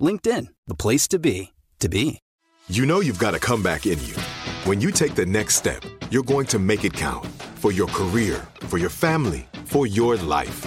LinkedIn, the place to be, to be. You know you've got a comeback in you. When you take the next step, you're going to make it count for your career, for your family, for your life.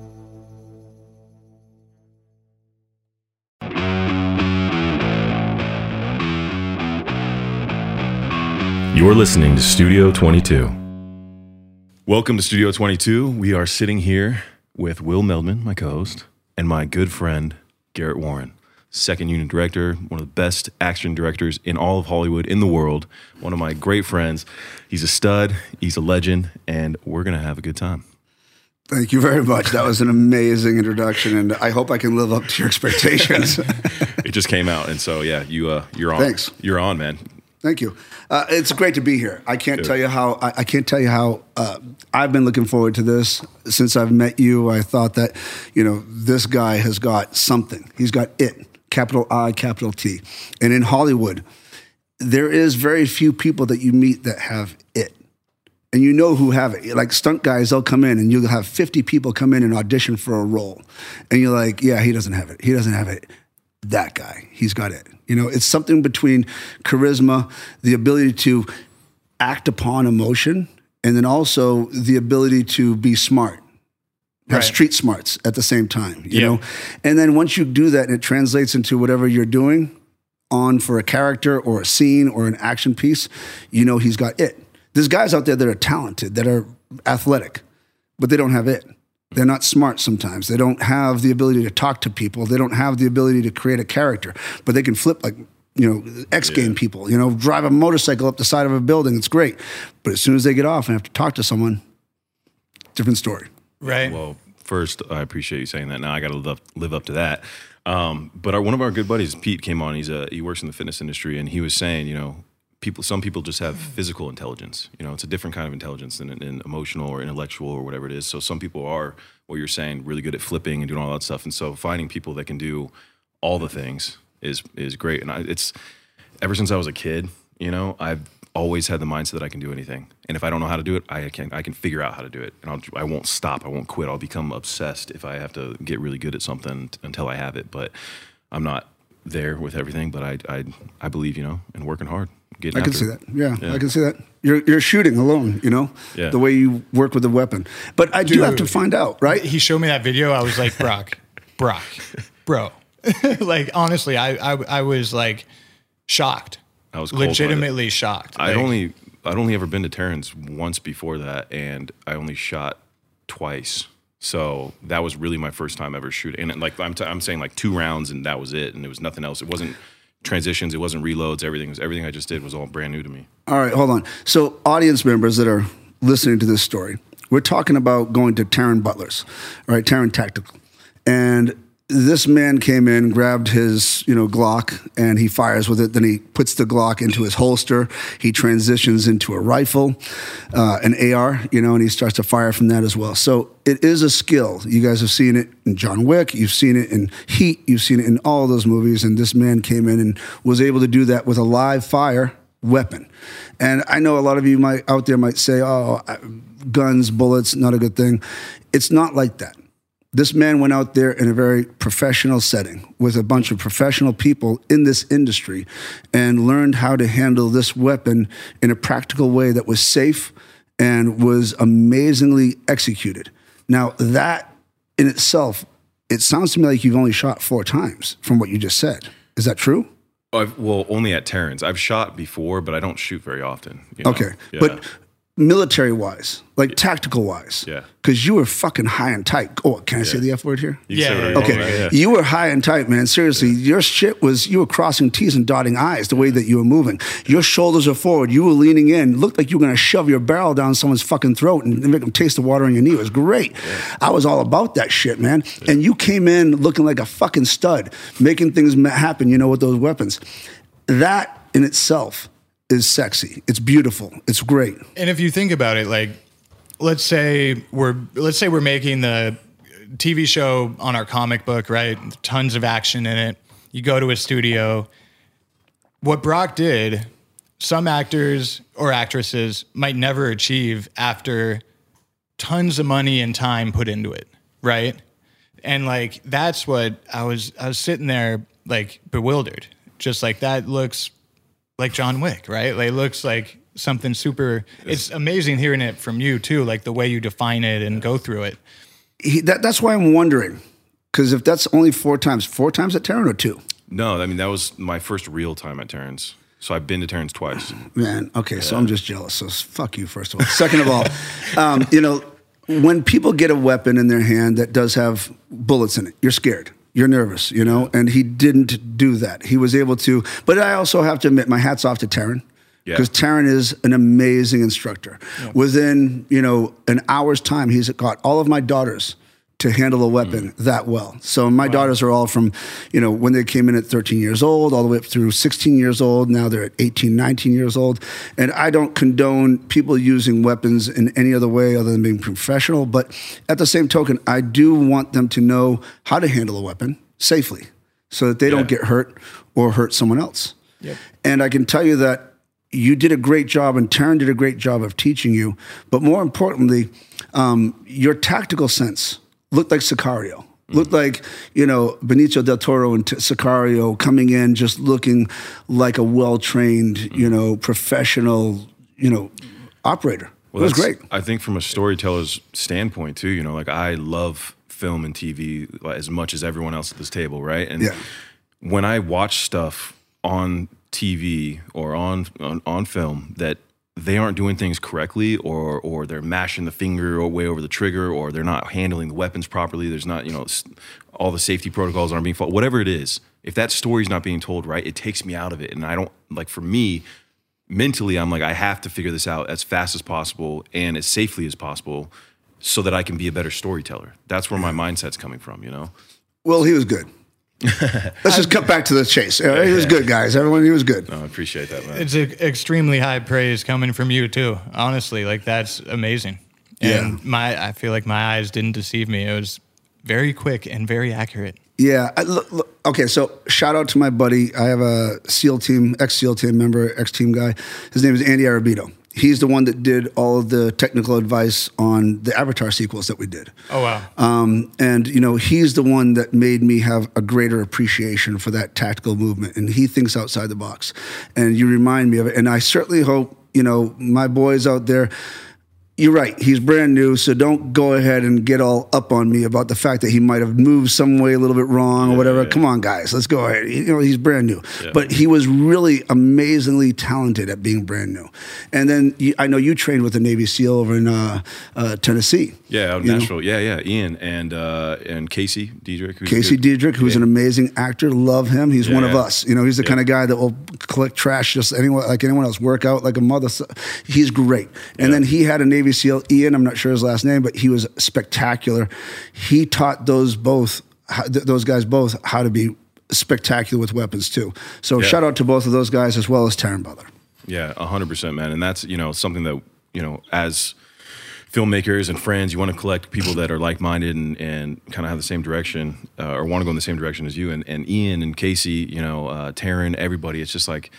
You're listening to Studio 22. Welcome to Studio 22. We are sitting here with Will Meldman, my co host, and my good friend, Garrett Warren, second unit director, one of the best action directors in all of Hollywood, in the world, one of my great friends. He's a stud, he's a legend, and we're going to have a good time. Thank you very much. That was an amazing introduction, and I hope I can live up to your expectations. it just came out, and so yeah, you uh, you're on. Thanks. You're on, man. Thank you. Uh, it's great to be here. I can't Good. tell you how I, I, can't tell you how uh, I've been looking forward to this since I've met you. I thought that you know this guy has got something. He's got it. Capital I, capital T. And in Hollywood, there is very few people that you meet that have it. And you know who have it. Like stunt guys, they'll come in and you'll have 50 people come in and audition for a role. And you're like, yeah, he doesn't have it. He doesn't have it. That guy, he's got it. You know, it's something between charisma, the ability to act upon emotion, and then also the ability to be smart. Have right. street smarts at the same time, you know? And then once you do that and it translates into whatever you're doing on for a character or a scene or an action piece, you know he's got it. There's guys out there that are talented, that are athletic, but they don't have it. They're not smart sometimes. They don't have the ability to talk to people. They don't have the ability to create a character, but they can flip like, you know, X game yeah. people, you know, drive a motorcycle up the side of a building. It's great. But as soon as they get off and have to talk to someone, different story. Right. Well, first, I appreciate you saying that. Now I got to live, live up to that. Um, but our, one of our good buddies, Pete, came on. He's a, he works in the fitness industry, and he was saying, you know, people some people just have mm. physical intelligence you know it's a different kind of intelligence than an emotional or intellectual or whatever it is. So some people are what you're saying really good at flipping and doing all that stuff. And so finding people that can do all the things is is great. And I, it's ever since i was a kid you know i've always had the mindset that i can do anything. And if i don't know how to do it i can i can figure out how to do it. And I'll, i won't stop. I won't quit. I'll become obsessed if i have to get really good at something t- until i have it. But i'm not there with everything but i i, I believe you know and working hard getting. I can see that. Yeah, yeah, I can see that. You're you're shooting alone. You know, yeah. the way you work with the weapon. But I Dude, do have to find out, right? He showed me that video. I was like, Brock, Brock, bro. like honestly, I, I I was like shocked. I was legitimately shocked. I'd like, only I'd only ever been to Taran's once before that, and I only shot twice. So that was really my first time ever shooting. And like I'm, t- I'm saying, like two rounds, and that was it. And it was nothing else. It wasn't transitions. It wasn't reloads. Everything was everything I just did was all brand new to me. All right, hold on. So, audience members that are listening to this story, we're talking about going to Taran Butler's, right, Taran Tactical, and this man came in, grabbed his, you know, Glock, and he fires with it. Then he puts the Glock into his holster. He transitions into a rifle, uh, an AR, you know, and he starts to fire from that as well. So it is a skill. You guys have seen it in John Wick. You've seen it in Heat. You've seen it in all those movies. And this man came in and was able to do that with a live fire weapon. And I know a lot of you might out there might say, "Oh, guns, bullets, not a good thing." It's not like that this man went out there in a very professional setting with a bunch of professional people in this industry and learned how to handle this weapon in a practical way that was safe and was amazingly executed. Now, that in itself, it sounds to me like you've only shot four times from what you just said. Is that true? I've, well, only at Taran's. I've shot before, but I don't shoot very often. you know? Okay. Yeah. But military wise, like tactical wise. Yeah. Because you were fucking high and tight. Oh, can I say the F word here? You can Yeah, Okay, want, yeah. you were high and tight, man. Seriously, your shit was you were crossing T's and dotting I's the way that you were moving. Your shoulders are forward. You were leaning in. Looked like you were gonna shove your barrel down someone's fucking throat and make them taste the water on your knee. It was great. I was all about that shit, man. And you came in looking like a fucking stud, making things happen. You know, with those weapons. That in itself is sexy. It's beautiful. It's great. And if you think about it, like, let's say we're let's say we're making the TV show on our comic book, right? Tons of action in it. You go to a studio. What Brock did, some actors or actresses might never achieve after tons of money and time put into it, right? And like that's what I was I was sitting there like bewildered. Just like that looks like John Wick, right? Like it looks like something super it's amazing hearing it from you too, like the way you define it and go through it. He, that, that's why I'm wondering. Because if that's only four times, four times at Taran or two? No, I mean that was my first real time at Taran's. So I've been to Taran's twice. Man, okay, so I'm just jealous. So fuck you, first of all. Second of all, um, you know, when people get a weapon in their hand that does have bullets in it, you're scared. You're nervous, you know, and he didn't do that. He was able to, but I also have to admit, my hat's off to Taran. Yeah. Because Taran is an amazing instructor. Within, you know, an hour's time, he's got all of my daughters to handle a weapon that well. So my daughters are all from, you know, when they came in at 13 years old, all the way up through 16 years old. Now they're at 18, 19 years old. And I don't condone people using weapons in any other way other than being professional. But at the same token, I do want them to know how to handle a weapon safely so that they don't get hurt or hurt someone else. And I can tell you that you did a great job, and Taran did a great job of teaching you. But more importantly, um, your tactical sense looked like Sicario. Mm. Looked like you know Benicio del Toro and T- Sicario coming in, just looking like a well trained, mm. you know, professional, you know, operator. it was that's- great. I think from a storyteller's standpoint too, you know, like I love film and TV as much as everyone else at this table, right? And Yeah. when I watch stuff on TV or on, on on film that they aren't doing things correctly or or they're mashing the finger or way over the trigger or they're not handling the weapons properly there's not you know all the safety protocols aren't being followed whatever it is if that story's not being told right it takes me out of it. And i don't like for me mentally i'm like i have to figure this out as fast as possible and as safely as possible so that i can be a better storyteller. That's where my mindset's coming from you know? Well, he was good. Let's just cut back to the chase. Uh, He was good, guys. Everyone, he was good. no, i appreciate that man It's a, extremely high praise coming from you too. Honestly, like that's amazing. And Yeah. my I feel like my eyes didn't deceive me. It was very quick and very accurate. Yeah. I, look, look, okay. So shout out to my buddy. I have a SEAL team, ex SEAL team member, ex team guy. His name is Andy Arabito. He's the one that did all of the technical advice on the Avatar sequels that we did. Oh wow. Um, and you know, he's the one that made me have a greater appreciation for that tactical movement. And he thinks outside the box. And you remind me of it. And I certainly hope, you know, my boys out there. You're right. He's brand new, so don't go ahead and get all up on me about the fact that he might have moved some way a little bit wrong or whatever. Come on, guys, let's go ahead. You know, he's brand new, but he was really amazingly talented at being brand new. And then you, I know you trained with the Navy SEAL over in uh, uh, Tennessee. yeah out of you know? nashville yeah yeah ian and uh and casey deidrick who's Casey good. Deidrick, who's an amazing actor, love him. He's one of Yeah. us. You know, he's the kind of guy that will collect trash just anyone like anyone else. Work out like a mother. He's great. And then he had a Navy SEAL, Ian. I'm not sure his last name, but he was spectacular. He taught those both how, th- those guys both how to be spectacular with weapons too. So Yeah. shout out to both of those guys as well as Taran Butler. Yeah, hundred percent, man. And that's you know something that you know as filmmakers and friends, you want to collect people that are like minded and, and kind of have the same direction uh, or want to go in the same direction as you. And, and Ian and Casey, you know, uh, Taran, everybody. It's just like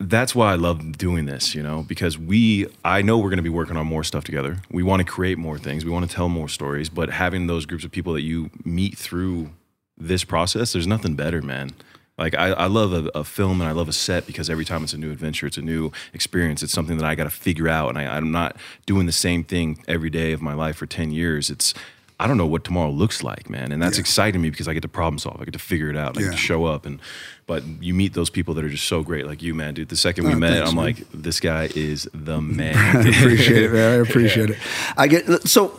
that's why I love doing this, you know, because we, I know we're going to be working on more stuff together. We want to create more things. We want to tell more stories, but having those groups of people that you meet through this process, there's nothing better, man. Like I, I love a, a film and I love a set because every time it's a new adventure, it's a new experience. It's something that I got to figure out, and I, I'm not doing the same thing every day of my life for ten years. It's I don't know what tomorrow looks like, man, and that's exciting me because I get to problem solve. I get to figure it out. I get to show up, and but you meet those people that are just so great, like you, man, dude. The second we Oh, met, thanks, I'm man. like, this guy is the man. I man. appreciate it, man. I appreciate it. I get so,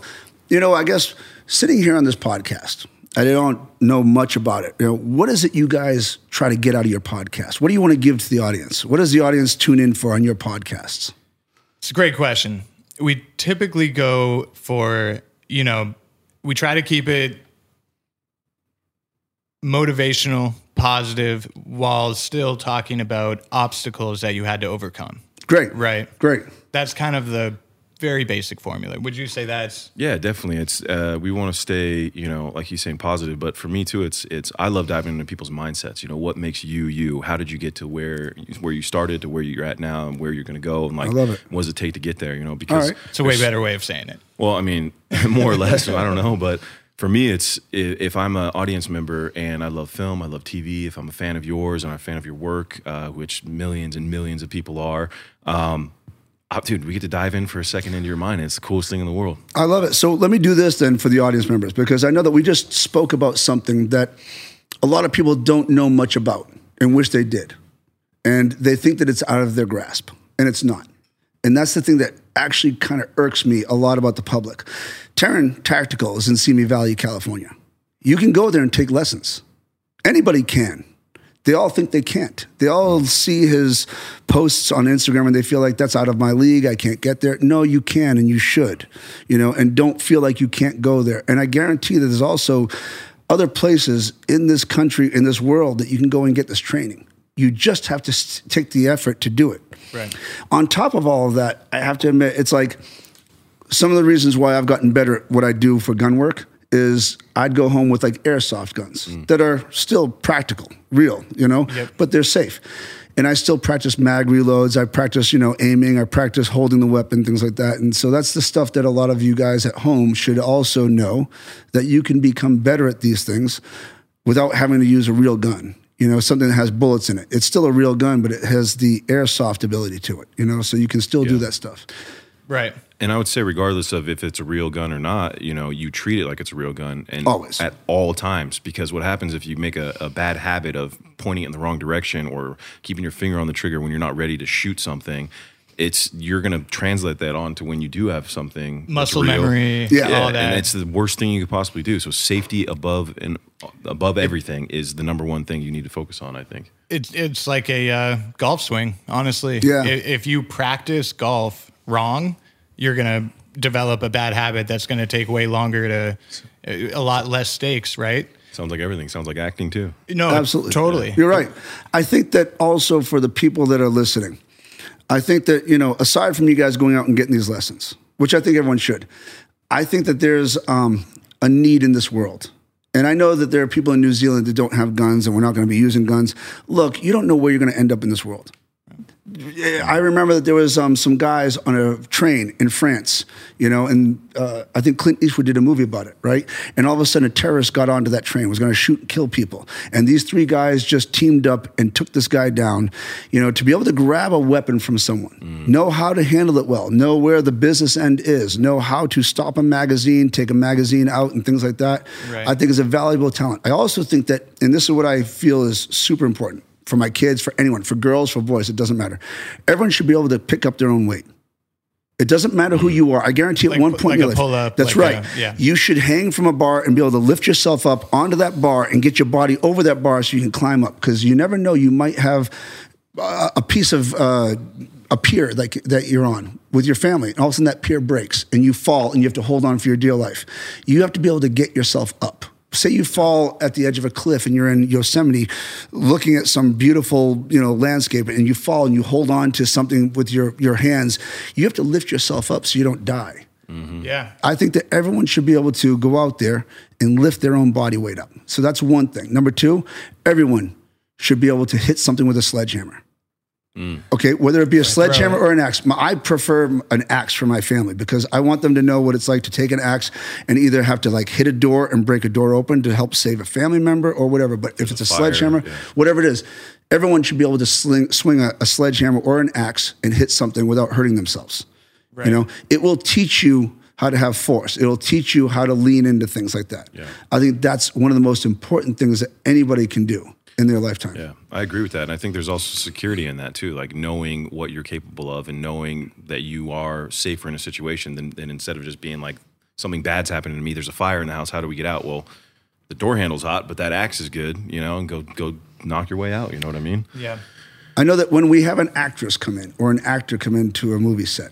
you know, I guess sitting here on this podcast, I don't know much about it. You know, what is it you guys try to get out of your podcast? What do you want to give to the audience? What does the audience tune in for on your podcasts? It's a great question. We typically go for, you know, we try to keep it motivational, positive, while still talking about obstacles that you had to overcome. Great, Right. great. That's kind of the very basic formula. Would you say that's Yeah, definitely. It's uh, we want to stay, you know, like he's saying, positive. But for me too, it's it's I love diving into people's mindsets. You know, what makes you you? How did you get to where where you started to where you're at now and where you're going to go? And like, I love it. what does it take to get there? You know, because right. it's a way better way of saying it. well, I mean, more or less. I don't know, but for me, it's if I'm an audience member and I love film, I love TV. If I'm a fan of yours and I'm a fan of your work, uh, which millions and millions of people are, um, uh, dude, we get to dive in for a second into your mind. It's the coolest thing in the world. I love it. So let me do this then for the audience members because I know that we just spoke about something that a lot of people don't know much about and wish they did. And they think that it's out of their grasp, and it's not. And that's the thing that actually kind of irks me a lot about the public. Taran Tactical is in Simi Valley, California. You can go there and take lessons. Anybody can. They all think they can't. They all see his posts on Instagram and they feel like that's out of my league. I can't get there. No, you can and you should, you know, and don't feel like you can't go there. And I guarantee that there's also other places in this country, in this world, that you can go and get this training. You just have to take the effort to do it. Right. On top of all of that, I have to admit, it's like some of the reasons why I've gotten better at what I do for gun work is I'd go home with like airsoft guns mm. that are still practical, real, you know, but they're safe. And I still practice mag reloads. I practice, you know, aiming. I practice holding the weapon, things like that. And so that's the stuff that a lot of you guys at home should also know that you can become better at these things without having to use a real gun. You know, something that has bullets in it. It's still a real gun, but it has the airsoft ability to it. You know, so you can still do that stuff. Right. And I would say, regardless of if it's a real gun or not, you know, you treat it like it's a real gun, and Always. at all times. Because what happens if you make a, a bad habit of pointing it in the wrong direction or keeping your finger on the trigger when you're not ready to shoot something, it's you're going to translate that on to when you do have something Muscle real. memory, Yeah. Yeah, all that. and it's the worst thing you could possibly do. So safety above and above everything is the number one thing you need to focus on. I think. it's it's like a uh, golf swing, honestly. Yeah. I- If you practice golf wrong, you're gonna develop a bad habit that's gonna take way longer to a lot less stakes, right? Sounds like everything. Sounds like acting too. No, Absolutely. totally. You're right. I think that also for the people that are listening, I think that, you know, aside from you guys going out and getting these lessons, which I think everyone should, I think that there's um, a need in this world. And I know that there are people in New Zealand that don't have guns and we're not going to be using guns. Look, you don't know where you're going to end up in this world. I remember that there was um, some guys on a train in France, you know, and uh, I think Clint Eastwood did a movie about it, right? And all of a sudden, a terrorist got onto that train, was going to shoot and kill people, and these three guys just teamed up and took this guy down, you know, to be able to grab a weapon from someone, know how to handle it well, know where the business end is, know how to stop a magazine, take a magazine out, and things like that. Right. I think is a valuable talent. I also think that, and this is what I feel is super important for my kids, for anyone, for girls, for boys, it doesn't matter. Everyone should be able to pick up their own weight. It doesn't matter who you are. I guarantee Like- at one point like in your life, that's like right. a- yeah. You should hang from a bar and be able to lift yourself up onto that bar and get your body over that bar so you can climb up. Because you never know, you might have a piece of uh, a pier like that you're on with your family, and all of a sudden that pier breaks and you fall and you have to hold on for your dear life. You have to be able to get yourself up say you fall at the edge of a cliff and you're in Yosemite looking at some beautiful, you know, landscape and you fall and you hold on to something with your your hands, you have to lift yourself up so you don't die. Mm-hmm. Yeah. I think that everyone should be able to go out there and lift their own body weight up. So that's one thing. Number two, everyone should be able to hit something with a sledgehammer. Mm. Okay, whether it be a sledgehammer or an axe. My- I prefer an axe for my family because I want them to know what it's like to take an axe and either have to like hit a door and break a door open to help save a family member or whatever. But if it's a fire, sledgehammer, yeah. whatever it is, everyone should be able to sling, swing a, a sledgehammer or an axe and hit something without hurting themselves. Right. You know, it will teach you how to have force. It'll teach you how to lean into things like that. Yeah. I think that's one of the most important things that anybody can do in their lifetime. Yeah, I agree with that. And I think there's also security in that too, like knowing what you're capable of and knowing that you are safer in a situation than, than instead of just being like something bad's happening to me. There's a fire in the house. How do we get out? Well, the door handle's hot, but that axe is good, you know, and go go knock your way out. You know what I mean? Yeah. I know that when we have an actress come in or an actor come into a movie set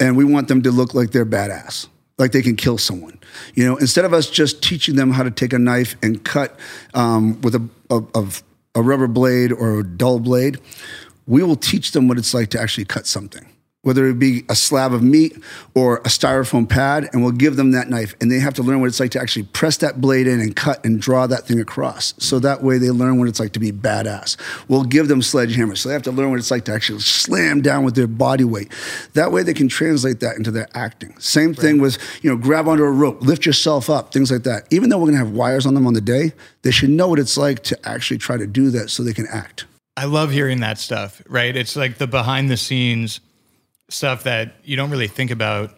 and we want them to look like they're badass, like they can kill someone, you know, instead of us just teaching them how to take a knife and cut um, with a, a, a rubber blade or a dull blade, we will teach them what it's like to actually cut something. Whether it be a slab of meat or a styrofoam pad, and we'll give them that knife, and they have to learn what it's like to actually press that blade in and cut and draw that thing across. So that way they learn what it's like to be badass. We'll give them sledgehammers, so they have to learn what it's like to actually slam down with their body weight. That way they can translate that into their acting. Same thing with you know grab onto a rope, lift yourself up, things like that. Even though we're gonna have wires on them on the day, they should know what it's like to actually try to do that so they can act. I love hearing that stuff, right? It's like the behind the scenes stuff that you don't really think about.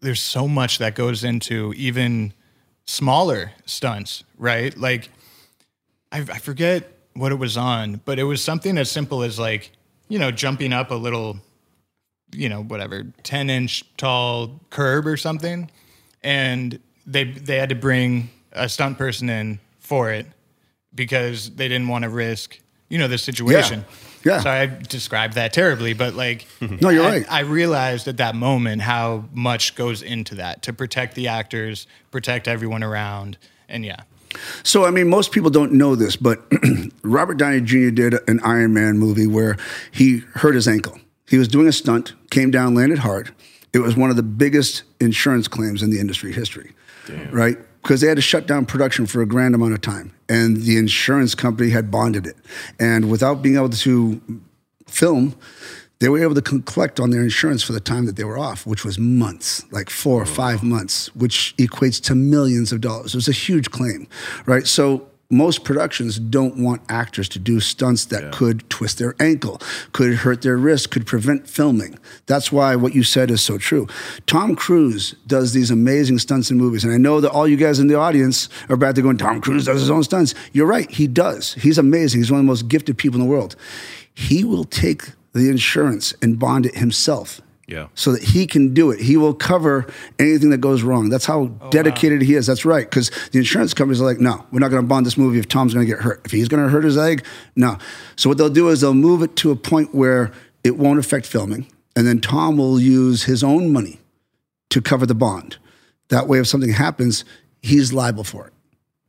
There's so much that goes into even smaller stunts, right? Like, I, I forget what it was on, but it was something as simple as like, you know, jumping up a little, you know, whatever, 10 inch tall curb or something. And they, they had to bring a stunt person in for it because they didn't want to risk, you know, the situation. Yeah. So I described that terribly, but like, No, you're I- right. I realized at that moment how much goes into that to protect the actors, protect everyone around, and yeah. So, I mean, most people don't know this, but Robert Downey Jr. did an Iron Man movie where he hurt his ankle. He was doing a stunt, came down, landed hard. It was one of the biggest insurance claims in the industry history, right? Because they had to shut down production for a grand amount of time, and the insurance company had bonded it. And without being able to film, they were able to collect on their insurance for the time that they were off, which was months, like four or five months, which equates to millions of dollars. It was a huge claim, right? So most productions don't want actors to do stunts that could twist their ankle, could hurt their wrist, could prevent filming. That's why what you said is so true. Tom Cruise does these amazing stunts in movies. And I know that all you guys in the audience are about to go, Tom Cruise does his own stunts. You're right, he does. He's amazing. He's one of the most gifted people in the world. He will take the insurance and bond it himself Yeah. so that he can do it. He will cover anything that goes wrong. That's how oh, dedicated he is. That's right. Because the insurance companies are like, no, we're not going to bond this movie if Tom's going to get hurt. If he's going to hurt his leg, no. So what they'll do is they'll move it to a point where it won't affect filming. And then Tom will use his own money to cover the bond. That way, if something happens, he's liable for it.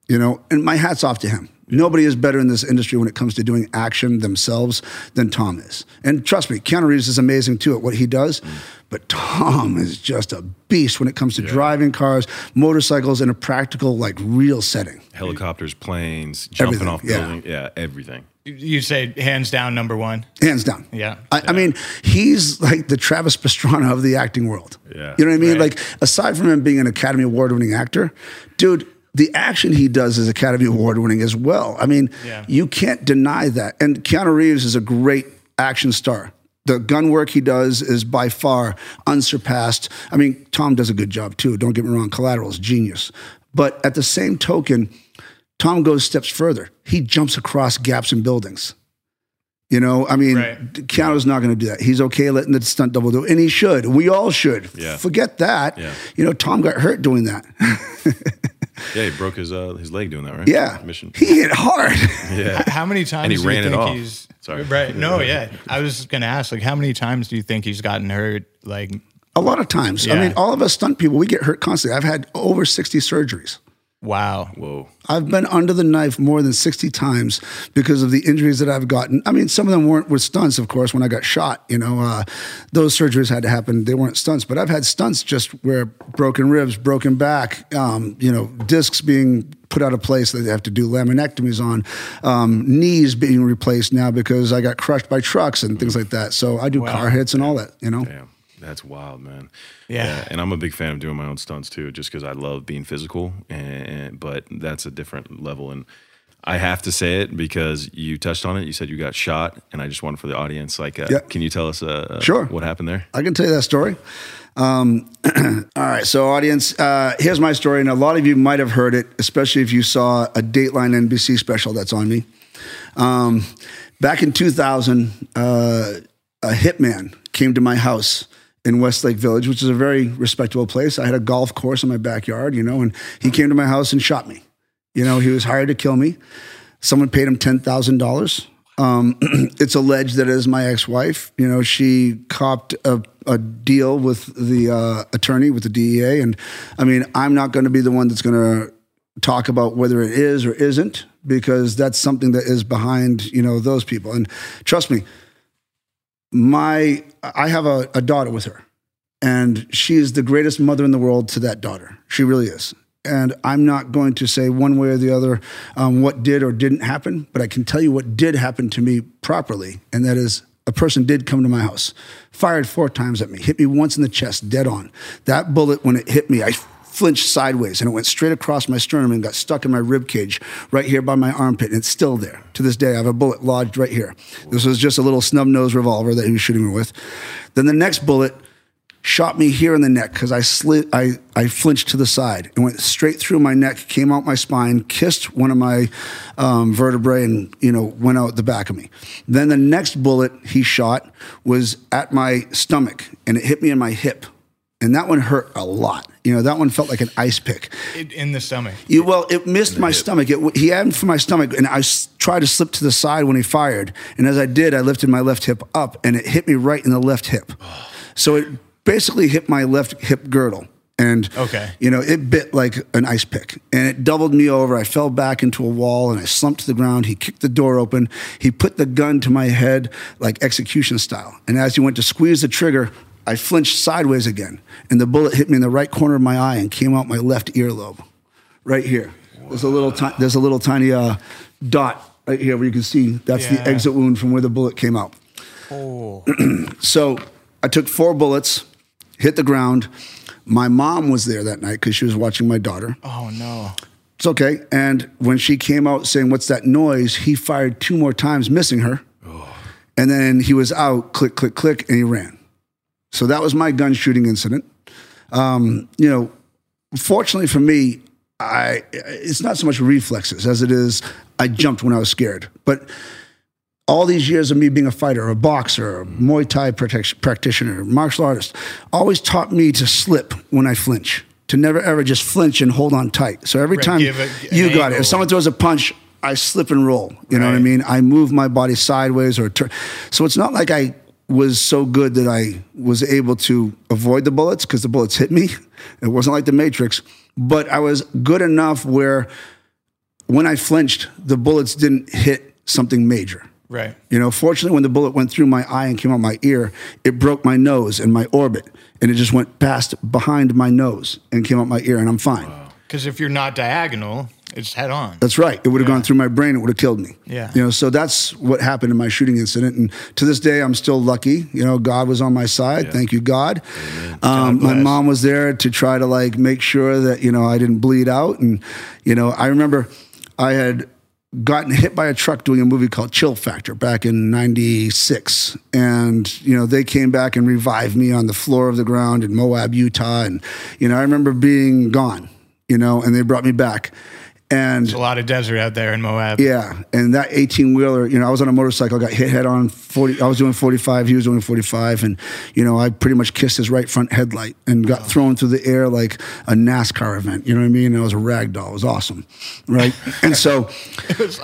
You know, and my hat's off to him. Nobody is better in this industry when it comes to doing action themselves than Tom is. And trust me, Keanu Reeves is amazing too at what he does. Mm. But Tom is just a beast when it comes to driving cars, motorcycles in a practical, like real setting. Helicopters, planes, jumping Everything, off yeah. Yeah, everything. You say hands down number one. Hands down. Yeah. I, I mean, he's like the Travis Pastrana of the acting world. Yeah. You know what I mean? Right. Like, aside from him being an Academy Award winning actor, dude, the action he does is Academy Award winning as well. I mean, Yeah. you can't deny that. And Keanu Reeves is a great action star. The gun work he does is by far unsurpassed. I mean, Tom does a good job too. Don't get me wrong. Collateral is genius. But at the same token, Tom goes steps further. He jumps across gaps in buildings. You know, I mean, Right. Keanu's not going to do that. He's okay letting the stunt double do, it, and he should. We all should. Yeah. Forget that. Yeah. You know, Tom got hurt doing that. Yeah, he broke his uh, his leg doing that, right? yeah, Mission. he hit hard. Yeah. How many times And he do you ran it think off. he's Sorry. right? No, yeah. I was going to ask, like, how many times do you think he's gotten hurt? Like, A lot of times. I Yeah. mean, all of us stunt people, we get hurt constantly. I've had over sixty surgeries. Wow. Whoa. I've been under the knife more than 60 times because of the injuries that I've gotten. I mean, some of them weren't with stunts, of course, when I got shot. You know, uh, those surgeries had to happen. They weren't stunts, but I've had stunts just where broken ribs, broken back, um, you know, discs being put out of place that they have to do laminectomies on, um, knees being replaced now because I got crushed by trucks and things like that. So I do Wow. car hits and all that, you know? Damn. That's wild, man. Yeah. and I'm a big fan of doing my own stunts too, just because I love being physical. And but that's a different level. And I have to say it because you touched on it. You said you got shot, and I just wanted for the audience, like, uh, Yeah. can you tell us, uh, Sure. what happened there? I can tell you that story. Um, all right, so audience, uh, here's my story, and a lot of you might have heard it, especially if you saw a Dateline NBC special that's on me. Um, back in 2000, uh, a hitman came to my house in Westlake Village, which is a very respectable place. I had a golf course in my backyard, you know, and he came to my house and shot me. You know, he was hired to kill me. Someone paid him ten thousand dollars. Um, it's alleged that it is my ex-wife. You know, she copped a, a deal with the uh, attorney with the DEA, and I mean, I'm not going to be the one that's going to talk about whether it is or isn't because that's something that is behind you know those people. And trust me, my I have a, a daughter with her, and she is the greatest mother in the world to that daughter. She really is. And I'm not going to say one way or the other um, what did or didn't happen, but I can tell you what did happen to me properly, and that is a person did come to my house, fired four times at me, hit me once in the chest, dead on. That bullet, when it hit me, I flinched sideways and it went straight across my sternum and got stuck in my rib cage right here by my armpit. And it's still there to this day. I have a bullet lodged right here. This was just a little snub nose revolver that he was shooting me with. Then the next bullet shot me here in the neck because I slid, I, I flinched to the side and went straight through my neck, came out my spine, kissed one of my um, vertebrae, and you know went out the back of me. Then the next bullet he shot was at my stomach and it hit me in my hip, and that one hurt a lot. You know that one felt like an ice pick. It, in the stomach. You, well, it missed my stomach. It, he aimed for my stomach, and I s- tried to slip to the side when he fired. And as I did, I lifted my left hip up, and it hit me right in the left hip. So it basically hit my left hip girdle. And Okay. you know, it bit like an ice pick, and it doubled me over. I fell back into a wall, and I slumped to the ground. He kicked the door open. He put the gun to my head like execution style. And as he went to squeeze the trigger, I flinched sideways again, and the bullet hit me in the right corner of my eye and came out my left earlobe, right here. There's a little, ti- there's a little tiny uh, dot right here where you can see that's Yeah. the exit wound from where the bullet came out. Oh. so I took four bullets, hit the ground. My mom was there that night because she was watching my daughter. Oh no. It's okay. And when she came out saying, What's that noise? He fired two more times, missing her. Oh. And then he was out, click, click, click, and he ran. So that was my gun shooting incident. Um, you know, fortunately for me, I it's not so much reflexes as it is I jumped when I was scared. But all these years of me being a fighter, a boxer, a Muay Thai practitioner, martial artist, always taught me to slip when I flinch, to never ever just flinch and hold on tight. So every Right, time give a- an you got it, if someone throws a punch, I slip and roll. You know what I mean? I move my body sideways or turn. So it's not like I was so good that I was able to avoid the bullets because the bullets hit me. It wasn't like the Matrix, but I was good enough where when I flinched, the bullets didn't hit something major. Right. You know, fortunately, when the bullet went through my eye and came out my ear, it broke my nose and my orbit, and it just went past behind my nose and came out my ear, and I'm fine. Because if you're not diagonal, it's head on. That's right. It would have gone through my brain. It would have killed me. Yeah. You know, so that's what happened in my shooting incident. And to this day, I'm still lucky. You know, God was on my side. Thank you, God. Um, my mom was there to try to like make sure that, you know, I didn't bleed out. And, you know, I remember I had gotten hit by a truck doing a movie called Chill Factor back in 96. And, you know, they came back and revived me on the floor of the ground in Moab, Utah. And, you know, I remember being gone, you know, and they brought me back. And There's a lot of desert out there in Moab. yeah, and that 18 wheeler, you know, I was on a motorcycle, got hit head on 40. I was doing 45, he was doing 45, and you know, I pretty much kissed his right front headlight and got thrown through the air like a NASCAR event. You know what I mean? And I was a rag doll. It was awesome, right? and so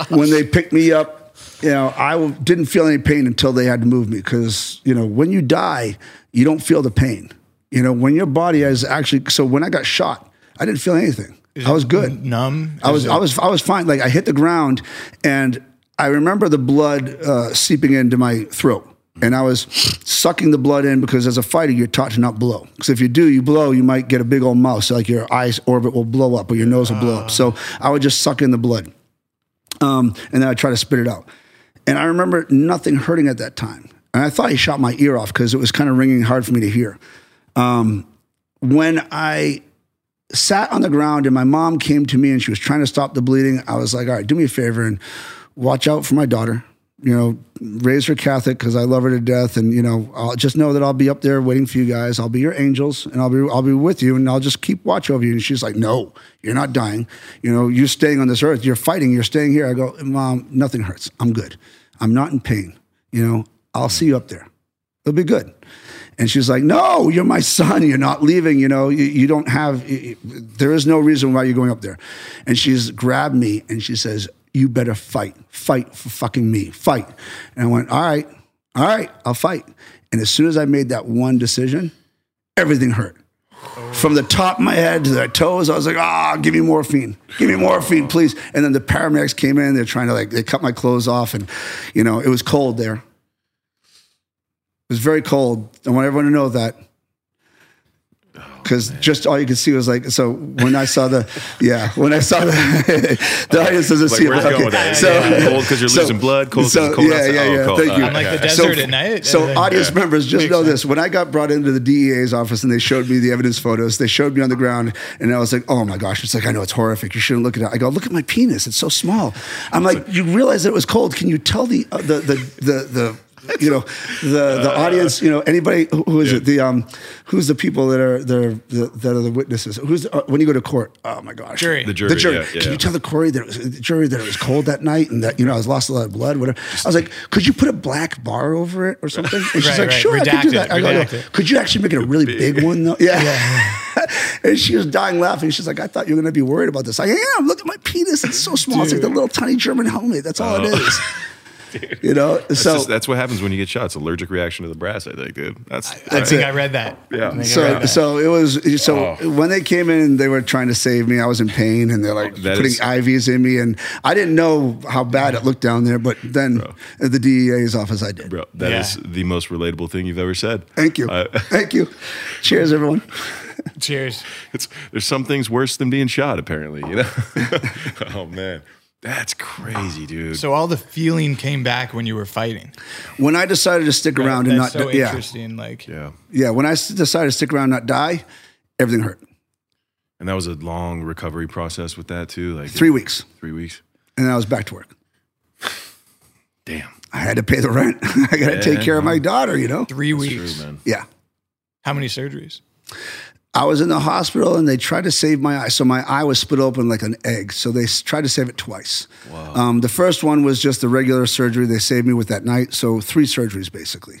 when they picked me up, you know, I didn't feel any pain until they had to move me because you know, when you die, you don't feel the pain. You know, when your body is actually so when I got shot, I didn't feel anything. Is I was good. Numb. I was Is I was I was fine. Like I hit the ground, and I remember the blood uh, seeping into my throat, and I was sucking the blood in because as a fighter you're taught to not blow. Because if you do, you blow, you might get a big old mouth, so like your eyes orbit will blow up or your nose will blow up. So I would just suck in the blood, um, and then I try to spit it out. And I remember nothing hurting at that time, and I thought he shot my ear off because it was kind of ringing hard for me to hear. Um, when I sat on the ground and my mom came to me and she was trying to stop the bleeding. I was like, all right, do me a favor and watch out for my daughter. You know, raise her Catholic because I love her to death, and you know, I'll just know that I'll be up there waiting for you guys. I'll be your angels, and I'll be I'll be with you, and I'll just keep watch over you. And she's like, No, you're not dying. You know, you're staying on this earth. You're fighting. You're staying here. I go, Mom, nothing hurts. I'm good. I'm not in pain. You know, I'll see you up there. It'll be good. And she's like, No, you're my son. You're not leaving. You know, you, you don't have, you- there is no reason why you're going up there. And she's grabbed me and she says, You better fight. Fight for fucking me. Fight. And I went, All right, all right, I'll fight. And as soon as I made that one decision, everything hurt. From the top of my head to the toes, I was like, ah, give me morphine. Give me morphine, please. And then the paramedics came in, they're trying to like, they cut my clothes off and, you know, it was cold there. It was very cold. I want everyone to know that. Because just all you could see was like, so when I saw the, yeah, when I saw the, the audience doesn't Like, see it. where's okay. going with that? So, Yeah, cold 'cause you're losing blood, cold 'cause it's cold yeah, outside. yeah, Oh, yeah. cold. Thank you. On like the So- at night. So, and then- audience Yeah. members, just Makes know sense. this: when I got brought into the DEA's office and they showed me the evidence photos, they showed me on the ground, and I was like, "Oh my gosh!" It's like I know it's horrific. You shouldn't look at it. I go, "Look at my penis; it's so small." I'm like, "You realize that it was cold? Can you tell the uh, the the the the." You know, the the audience. You know, anybody who who is it? The um, who's the people that are that are the, that are the witnesses? Who's the, uh, when you go to court? Oh my gosh, Jury. The jury, The jury. yeah, Can yeah. you tell the jury that it was, the jury that it was cold that night and that you know I was lost a lot of blood? Whatever. I was like, could you put a black bar over it or something? And she's Right, like, right. sure, I can do that. I go, "No. could you actually make it a really big, one though? Yeah. and she was dying laughing. She's like, I thought you were going to be worried about this. I am. Look at my penis. It's so small. It's like the little tiny German helmet. That's all it is. You know. That's, so just, that's what happens when you get shot. It's allergic reaction to the brass, I think, dude. That's, I That's think it. I read that. Yeah. I think I read So, that. so it was. So Oh. when they came in, they were trying to save me. I was in pain, and they're like That putting is- IVs in me, and I didn't know how bad it looked down there. But then at the DEA's office, I did. bro, that is Yeah. the most relatable thing you've ever said. Thank you, Uh, thank you. Cheers, everyone. Cheers. it's there's some things worse than being shot, apparently. You know? oh man, that's crazy, ah. dude. So all the feeling came back when you were fighting. When I decided to stick around and not, That's so yeah, interesting. Like, yeah, yeah. When I decided to stick around, and not die, everything hurt. and that was a long recovery process with that too. Like Three weeks, three weeks. and then I was back to work. Damn, I had to pay the rent. I got to take care of my daughter. You know. three True, weeks. man. Yeah. How many surgeries? I was in the hospital and they tried to save my eye. So my eye was split open like an egg. So they tried to save it twice. Um, the first one was just the regular surgery. They saved me with that night. So three surgeries basically.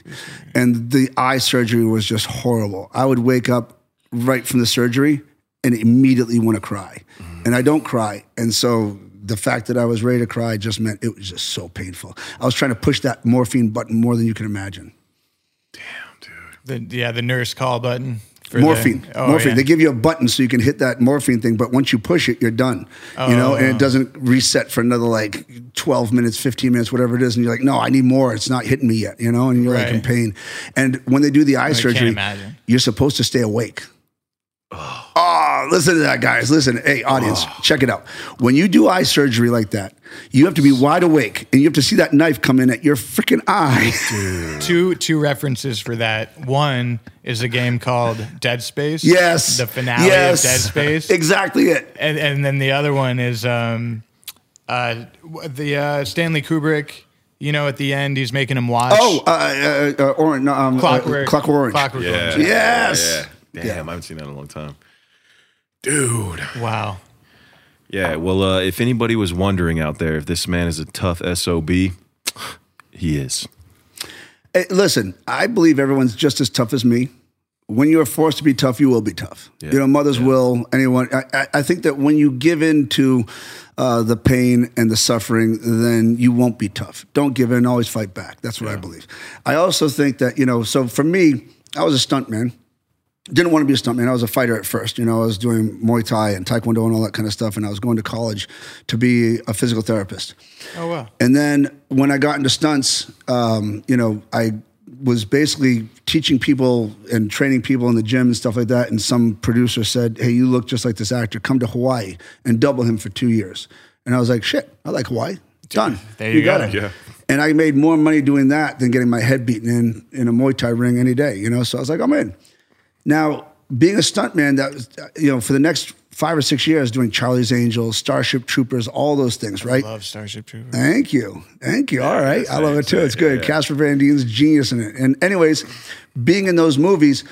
And the eye surgery was just horrible. I would wake up right from the surgery and immediately want to cry. And I don't cry. And so the fact that I was ready to cry just meant it was just so painful. I was trying to push that morphine button more than you can imagine. Damn, dude. The yeah, the nurse call button. For the- morphine. oh, morphine. yeah. They give you a button so you can hit that morphine thing, but once you push it, you're done. you know, Oh. and it oh. doesn't reset for another like 12 minutes, 15 minutes, whatever it is. And you're like, no, I need more. It's not hitting me yet, you know, and you're like in pain. And when they do the eye can't surgery, you're supposed to stay awake. Oh, listen to that, guys. Listen, hey, audience, check it out. When you do eye surgery like that, you have to be wide awake and you have to see that knife come in at your freaking eye. two two references for that. One is a game called Dead Space. yes. The finale yes. of Dead Space. Exactly it. and, and then the other one is um, uh, the uh, Stanley Kubrick. You know, at the end, he's making him watch. Oh, uh, uh, uh, Orange. Um, Clockwork, Uh, Clockwork Orange. Clockwork Yeah. Orange. Yes. Yeah. Damn, I haven't seen that in a long time. Dude. Wow. Yeah, well, uh, if anybody was wondering out there if this man is a tough SOB, he is. Hey, listen, I believe everyone's just as tough as me. When you are forced to be tough, you will be tough. Yeah. You know, mothers will. Anyone. I, I- I think that when you give in to uh, the pain and the suffering, then you won't be tough. Don't give in. Always fight back. That's what I believe. I also think that you know. So for me, I was a stunt man. Didn't want to be a stuntman. I was a fighter at first. You know, I was doing Muay Thai and Taekwondo and all that kind of stuff. And I was going to college to be a physical therapist. Oh wow. And then when I got into stunts, um, you know, I was basically teaching people and training people in the gym and stuff like that. And some producer said, Hey, you look just like this actor. Come to Hawaii and double him for two years. And I was like, Shit, I like Hawaii. Done. There you got go. it. Yeah. And I made more money doing that than getting my head beaten in in a Muay Thai ring any day, you know? So I was like, I'm in. Now, being a stuntman, that was, you know, for the next five or six years, doing Charlie's Angels, Starship Troopers, all those things, right? Love Starship Troopers. Thank you. Thank you. All right. I love it too. It's good. yeah. Casper Van Dien's genius in it. And, anyways, being in those movies,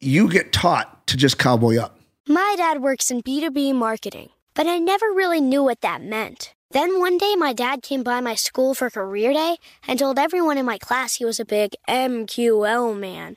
you get taught to just cowboy up. My dad works in B2B marketing, but I never really knew what that meant. Then one day, my dad came by my school for career day and told everyone in my class he was a big MQL man.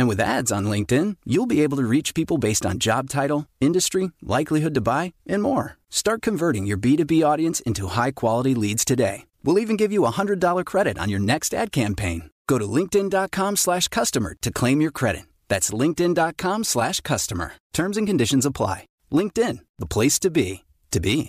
And with ads on LinkedIn, you'll be able to reach people based on job title, industry, likelihood to buy, and more. Start converting your B2B audience into high quality leads today. We'll even give you a $100 credit on your next ad campaign. Go to linkedin.com slash customer to claim your credit. That's linkedin.com slash customer. Terms and conditions apply. LinkedIn, the place to be, to be.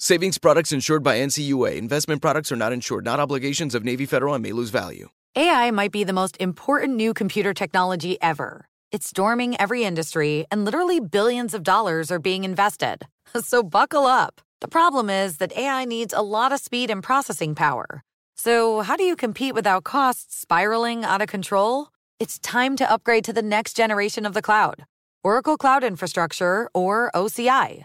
Savings products insured by NCUA. Investment products are not insured, not obligations of Navy Federal and may lose value. AI might be the most important new computer technology ever. It's storming every industry, and literally billions of dollars are being invested. So buckle up. The problem is that AI needs a lot of speed and processing power. So, how do you compete without costs spiraling out of control? It's time to upgrade to the next generation of the cloud Oracle Cloud Infrastructure, or OCI.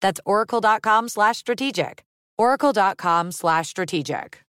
That's oracle.com slash strategic. oracle.com slash strategic.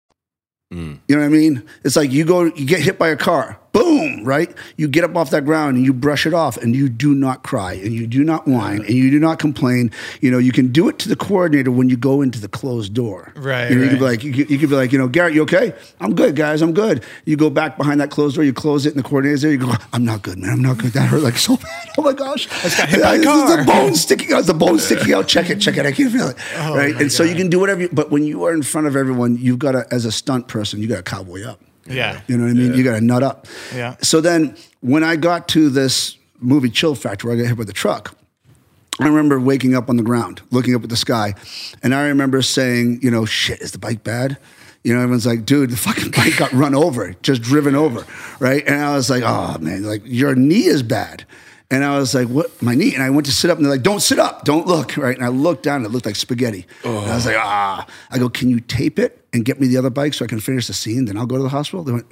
Hmm. You know what I mean? It's like you go, you get hit by a car, boom, right? You get up off that ground and you brush it off and you do not cry and you do not whine and you do not complain. You know, you can do it to the coordinator when you go into the closed door. Right, You, know, you could be like, you, could- you could be like, you know, Garrett, you okay? I'm good, guys. I'm good. You go back behind that closed door, you close it, and the coordinator's there. You go, I'm not good, man. I'm not good. That hurt like so bad. Oh my gosh. I just got hit uh, by a The bone sticking out. The bone sticking out. Check it. Check it. I can't feel it. Oh right. And so you can do whatever. You, but when you are in front of everyone, you've got to, as a stunt person, you got to cowboy up. Yeah. You know what I mean? You got to nut up. Yeah. So then when I got to this movie Chill Factor where I got hit with a truck, I remember waking up on the ground, looking up at the sky, and I remember saying, you know, shit, is the bike bad? You know, everyone's like, dude, the fucking bike got run over, just driven over, right? And I was like, oh man, like your knee is bad. And I was like, what? My knee. And I went to sit up and they're like, don't sit up, don't look, right? And I looked down and it looked like spaghetti. And I was like, ah. I go, can you tape it and get me the other bike so I can finish the scene? Then I'll go to the hospital. They went,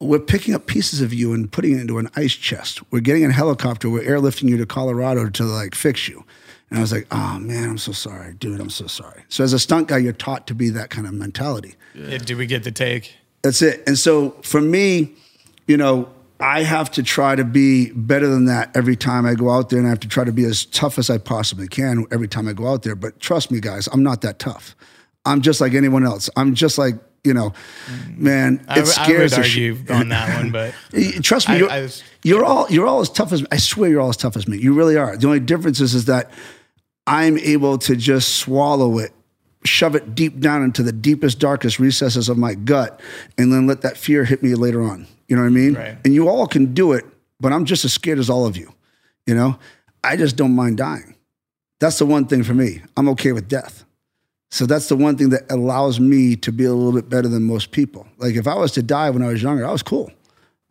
we're picking up pieces of you and putting it into an ice chest. We're getting a helicopter. We're airlifting you to Colorado to like fix you. And I was like, oh man, I'm so sorry, dude. I'm so sorry. So as a stunt guy, you're taught to be that kind of mentality. Yeah, Did we get the take? That's it. And so for me, you know, I have to try to be better than that every time I go out there, and I have to try to be as tough as I possibly can every time I go out there. But trust me, guys, I'm not that tough. I'm just like anyone else. I'm just like, you know, mm. man, it I, I scares would the shit- argue on that one, but Trust me, I- you're, I was- you're all you're all as tough as I swear you're all as tough as me. You really are. The only difference is is that I'm able to just swallow it shove it deep down into the deepest, darkest recesses of my gut and then let that fear hit me later on. You know what I mean? Right. And you all can do it, but I'm just as scared as all of you. You know, I just don't mind dying. That's the one thing for me. I'm okay with death. So that's the one thing that allows me to be a little bit better than most people. Like if I was to die when I was younger, I was cool.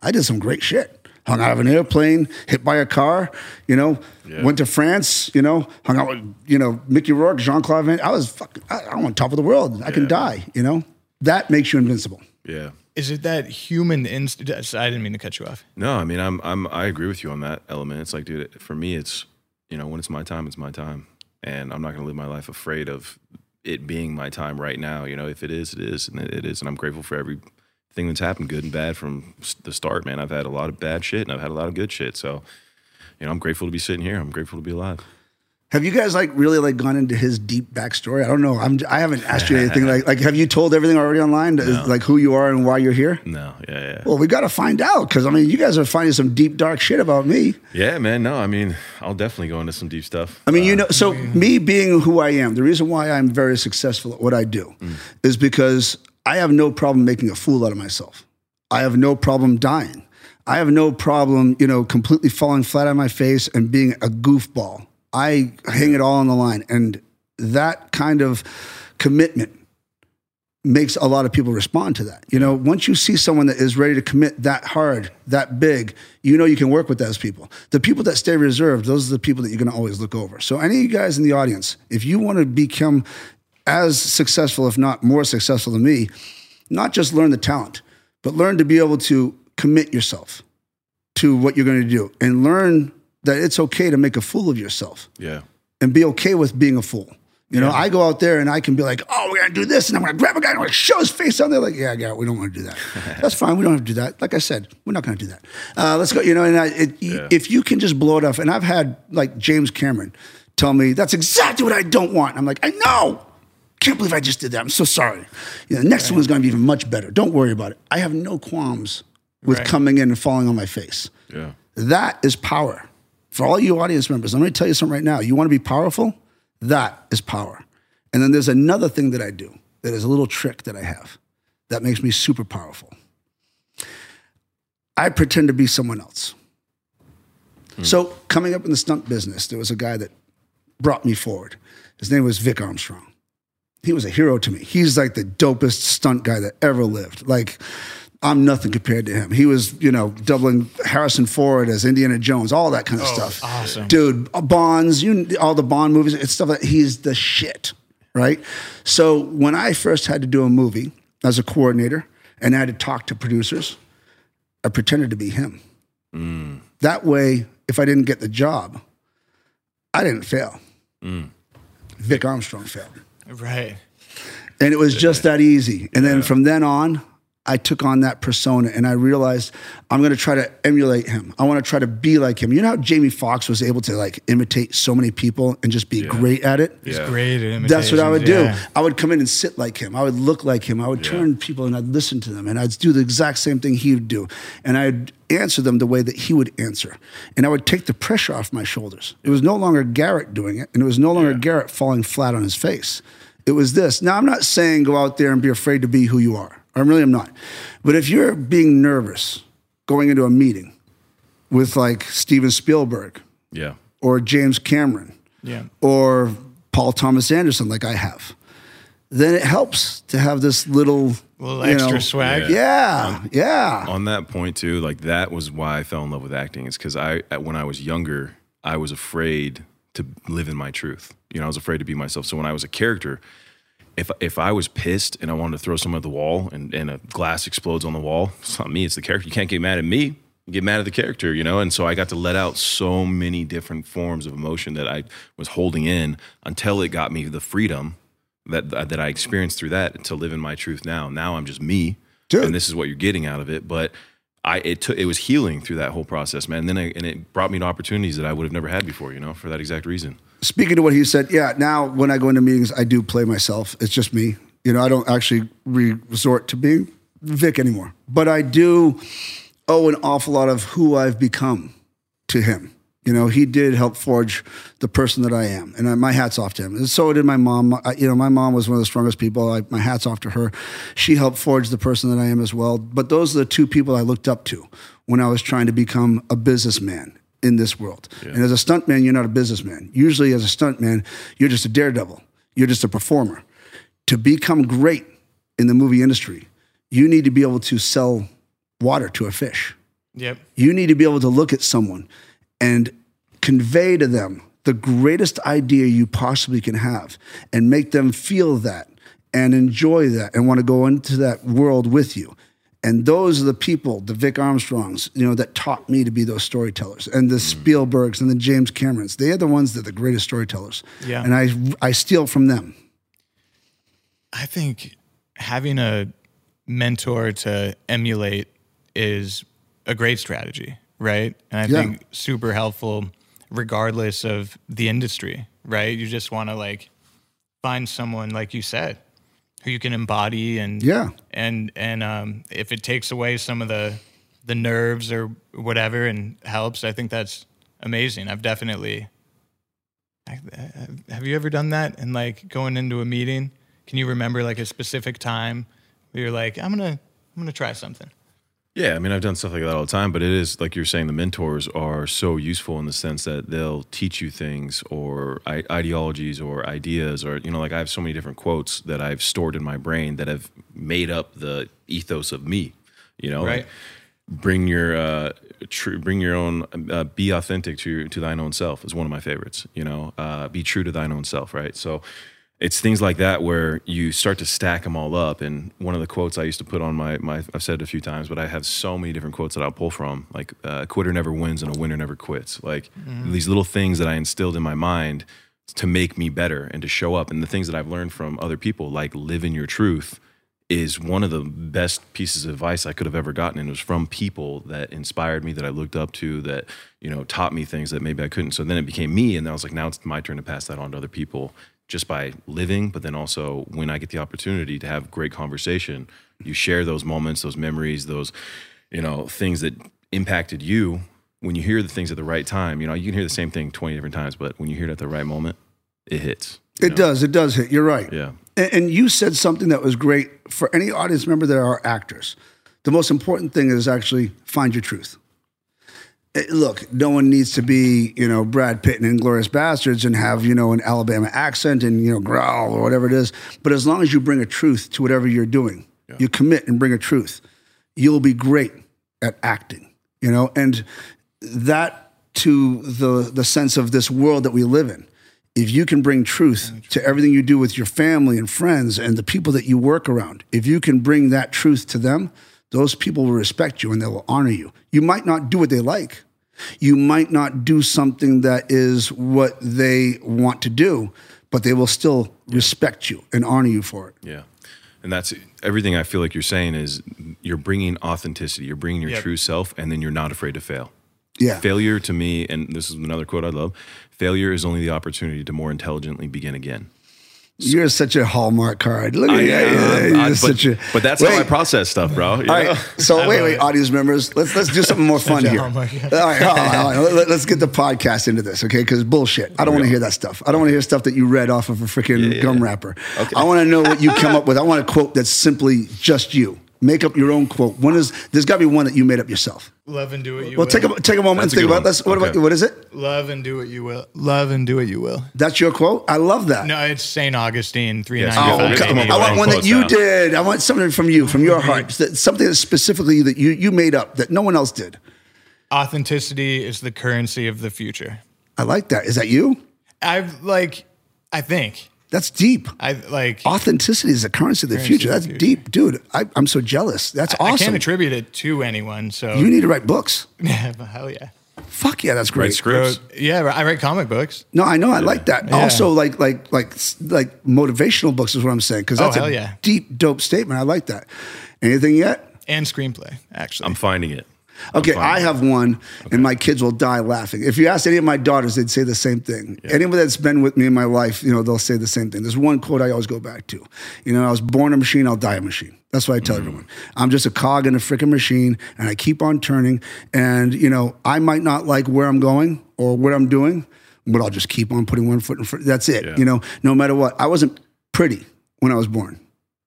I did some great shit. Hung out of an airplane, hit by a car, you know, went to France, you know, hung out with, you know, Mickey Rourke, Jean Claude Van. I was fucking, I, I'm on top of the world. I can die, you know? That makes you invincible. Yeah. Is it that human instinct? I didn't mean to cut you off. No, I mean I'm I'm I agree with you on that element. It's like, dude, for me, it's you know when it's my time, it's my time, and I'm not gonna live my life afraid of it being my time right now. You know, if it is, it is, and it is, and I'm grateful for everything that's happened, good and bad, from the start. Man, I've had a lot of bad shit, and I've had a lot of good shit. So, you know, I'm grateful to be sitting here. I'm grateful to be alive. Have you guys like really like gone into his deep backstory? I don't know. I'm, I haven't asked you anything like, like, have you told everything already online? Like who you are and why you're here? No, yeah, yeah. Well, we got to find out because I mean, you guys are finding some deep, dark shit about me. Yeah, man. No, I mean, I'll definitely go into some deep stuff. I mean, you uh, know, so me being who I am, the reason why I'm very successful at what I do mm. is because I have no problem making a fool out of myself. I have no problem dying. I have no problem, you know, completely falling flat on my face and being a goofball. I hang it all on the line. And that kind of commitment makes a lot of people respond to that. You know, once you see someone that is ready to commit that hard, that big, you know you can work with those people. The people that stay reserved, those are the people that you're going to always look over. So any of you guys in the audience, if you want to become as successful, if not more successful than me, not just learn the talent, but learn to be able to commit yourself to what you're going to do and learn that it's okay to make a fool of yourself yeah, and be okay with being a fool. You know, I go out there and I can be like, oh, we're gonna do this, and I'm gonna grab a guy and I'm gonna show his face on there. They're like, yeah, yeah, we don't want to do that. That's fine. We don't have to do that. Like I said, we're not gonna do that. Uh, let's go. You know, and I, it, if you can just blow it off, and I've had like James Cameron tell me that's exactly what I don't want. I'm like, I know. Can't believe I just did that. I'm so sorry. You know, the next one's gonna be even much better. Don't worry about it. I have no qualms with Right. coming in and falling on my face. yeah, That is power. For all you audience members, I'm going to tell you something right now. You want to be powerful? That is power. And then there's another thing that I do that is a little trick that I have that makes me super powerful. I pretend to be someone else. Hmm. So, coming up in the stunt business, there was a guy that brought me forward. His name was Vic Armstrong. He was a hero to me. He's like the dopest stunt guy that ever lived. Like, I'm nothing compared to him. He was, you know, doubling Harrison Ford as Indiana Jones, all that kind of stuff. awesome. Dude, uh, Bonds, you all the Bond movies, it's stuff that he's the shit, right? So when I first had to do a movie as a coordinator and I had to talk to producers, I pretended to be him. That way, if I didn't get the job, I didn't fail. Vic Armstrong failed. Right. And it was just that easy. And then from then on, I took on that persona and I realized I'm going to try to emulate him. I want to try to be like him. You know how Jamie Foxx was able to like imitate so many people and just be great at it? He's Yeah. great at That's what I would do. imitations, I would come in and sit like him. I would look like him. I would turn people and I'd listen to them and I'd do the exact same thing he would do. And I'd answer them the way that he would answer. And I would take the pressure off my shoulders. It was no longer Garrett doing it and it was no longer Garrett falling flat on his face. It was this. Now, I'm not saying go out there and be afraid to be who you are. I really am not. But if you're being nervous going into a meeting with like Steven Spielberg yeah, or James Cameron, Yeah. or Paul Thomas Anderson, like I have, then it helps to have this little, Little extra know- swag. Yeah, yeah. on that point too, like that was why I fell in love with acting. Is because I, when I was younger, I was afraid to live in my truth. You know, I was afraid to be myself. So when I was a character, if if I was pissed and I wanted to throw someone at the wall and, and a glass explodes on the wall, it's not me, it's the character. You can't get mad at me. You get mad at the character, you know? And so I got to let out so many different forms of emotion that I was holding in until it got me the freedom that that I experienced through that to live in my truth now. Now I'm just me. Dude. And this is what you're getting out of it. But I it took it was healing through that whole process, man. And then I, and it brought me to opportunities that I would have never had before, you know, for that exact reason. Speaking to what he said, yeah. Now when I go into meetings, I do play myself. It's just me. You know, I don't actually re- resort to being Vic anymore, but I do owe an awful lot of who I've become to him. You know, he did help forge the person that I am, and I, my hats off to him. And so did my mom. I, you know, my mom was one of the strongest people. I, my hats off to her. She helped forge the person that I am as well. But those are the two people I looked up to when I was trying to become a businessman in this world. And as a stuntman, you're not a businessman. Usually, as a stuntman, you're just a daredevil. You're just a performer. To become great in the movie industry, you need to be able to sell water to a fish. Yep. You need to be able to look at someone and convey to them the greatest idea you possibly can have and make them feel that and enjoy that and want to go into that world with you. And those are the people, the Vic Armstrongs, you know, that taught me to be those storytellers, and the mm. Spielbergs and the James Camerons. They are the ones that are the greatest storytellers. Yeah. And I I steal from them. I think having a mentor to emulate is a great strategy, right? And I Yeah. think super helpful regardless of the industry, right? You just want to like find someone like you said who you can embody and Yeah. and and um if it takes away some of the the nerves or whatever and helps, I think that's amazing. I've definitely I, I- have you ever done that and like going into a meeting can you remember like a specific time where you're like i'm gonna i'm gonna try something Yeah, I mean, I've done stuff like that all the time, but it is like you're saying, the mentors are so useful in the sense that they'll teach you things or I- ideologies or ideas, or, you know, like I have so many different quotes that I've stored in my brain that have made up the ethos of me, you know? Right. Like, bring your, uh, true, bring your own, uh, be authentic to, your, to thine own self is one of my favorites, you know, uh, be true to thine own self, right? So, it's things like that where you start to stack them all up. And one of the quotes I used to put on my, my I've said it a few times, but I have so many different quotes that I'll pull from, like uh, a quitter never wins and a winner never quits. Like these little things that I instilled in my mind to make me better and to show up. And the things that I've learned from other people, like live in your truth, is one of the best pieces of advice I could have ever gotten. And it was from people that inspired me, that I looked up to, that, you know, taught me things that maybe I couldn't. So then it became me. And I was like, now it's my turn to pass that on to other people just by living. But then also when I get the opportunity to have great conversation, you share those moments, those memories, those, you know, things that impacted you. When you hear the things at the right time, you know, you can hear the same thing 20 different times, but when you hear it at the right moment, it hits. It know? does. It does hit. You're right. Yeah. And, and you said something that was great for any audience member that are actors. The most important thing is actually find your truth. Eh, Look, no one needs to be, you know, Brad Pitt and Inglourious Basterds and have, you know, an Alabama accent and, you know, growl or whatever it is. But as long as you bring a truth to whatever you're doing, you commit and bring a truth, you'll be great at acting, you know? And that to the the sense of this world that we live in. If you can bring truth to everything you do with your family and friends and the people that you work around, if you can bring that truth to them, those people will respect you and they will honor you. You might not do what they like. You might not do something that is what they want to do, but they will still respect you and honor you for it. Yeah. And that's everything I feel like you're saying is you're bringing authenticity, you're bringing your Yep. true self, and then you're not afraid to fail. Yeah. Failure to me, and this is another quote I love failure is only the opportunity to more intelligently begin again. You're such a hallmark card. Look at I you. Am, You're but, such a- but that's how I process stuff, bro. you All know? right. So wait, wait, audience members, let's let's do something more fun here. hallmark. All right, hold on, hold on. Let- let's get the podcast into this, okay? Because bullshit. I don't want to hear that stuff. I don't want to hear stuff that you read off of a freaking gum wrapper. Okay. I want to know what you come up with. I want a quote that's simply just you. Make up your own quote. One is there's got to be one that you made up yourself. love and do what you will. Well, will take a take a moment That's and think about this. What, about, what is it? love and do what you will love and do what you will That's your quote. I love that. no it's saint augustine Yes, 395 yeah, Okay. come on, I want one that you now. did. I want something from you, from your mhm. heart, that- something that specifically that you you made up that no one else did. authenticity is the currency of the future I like that. Is that you? i've like i think That's deep. i like Authenticity is the currency of the future. That's future. deep, dude. I, I'm so jealous. That's I awesome. I can't attribute it to anyone so you need to write books. hell yeah Fuck yeah, that's Write great. scripts. Wrote- yeah I write comic books No, I know. I like that. Yeah. Also, like like like like motivational books is what I'm saying because Oh, that's hell a yeah. deep, dope statement. I like that. Anything yet? and screenplay actually I'm finding it. Okay. I have one, and my kids will die laughing. If you ask any of my daughters, they'd say the same thing. Anyone that's been with me in my life, you know, they'll say the same thing. There's one quote I always go back to. You know, I was born a machine, I'll die a machine. That's what I tell mm-hmm. everyone. I'm just a cog in a freaking machine, and I keep on turning. And you know, I might not like where I'm going or what I'm doing, but I'll just keep on putting one foot in front. That's it. Yeah. You know, no matter what. I wasn't pretty when I was born.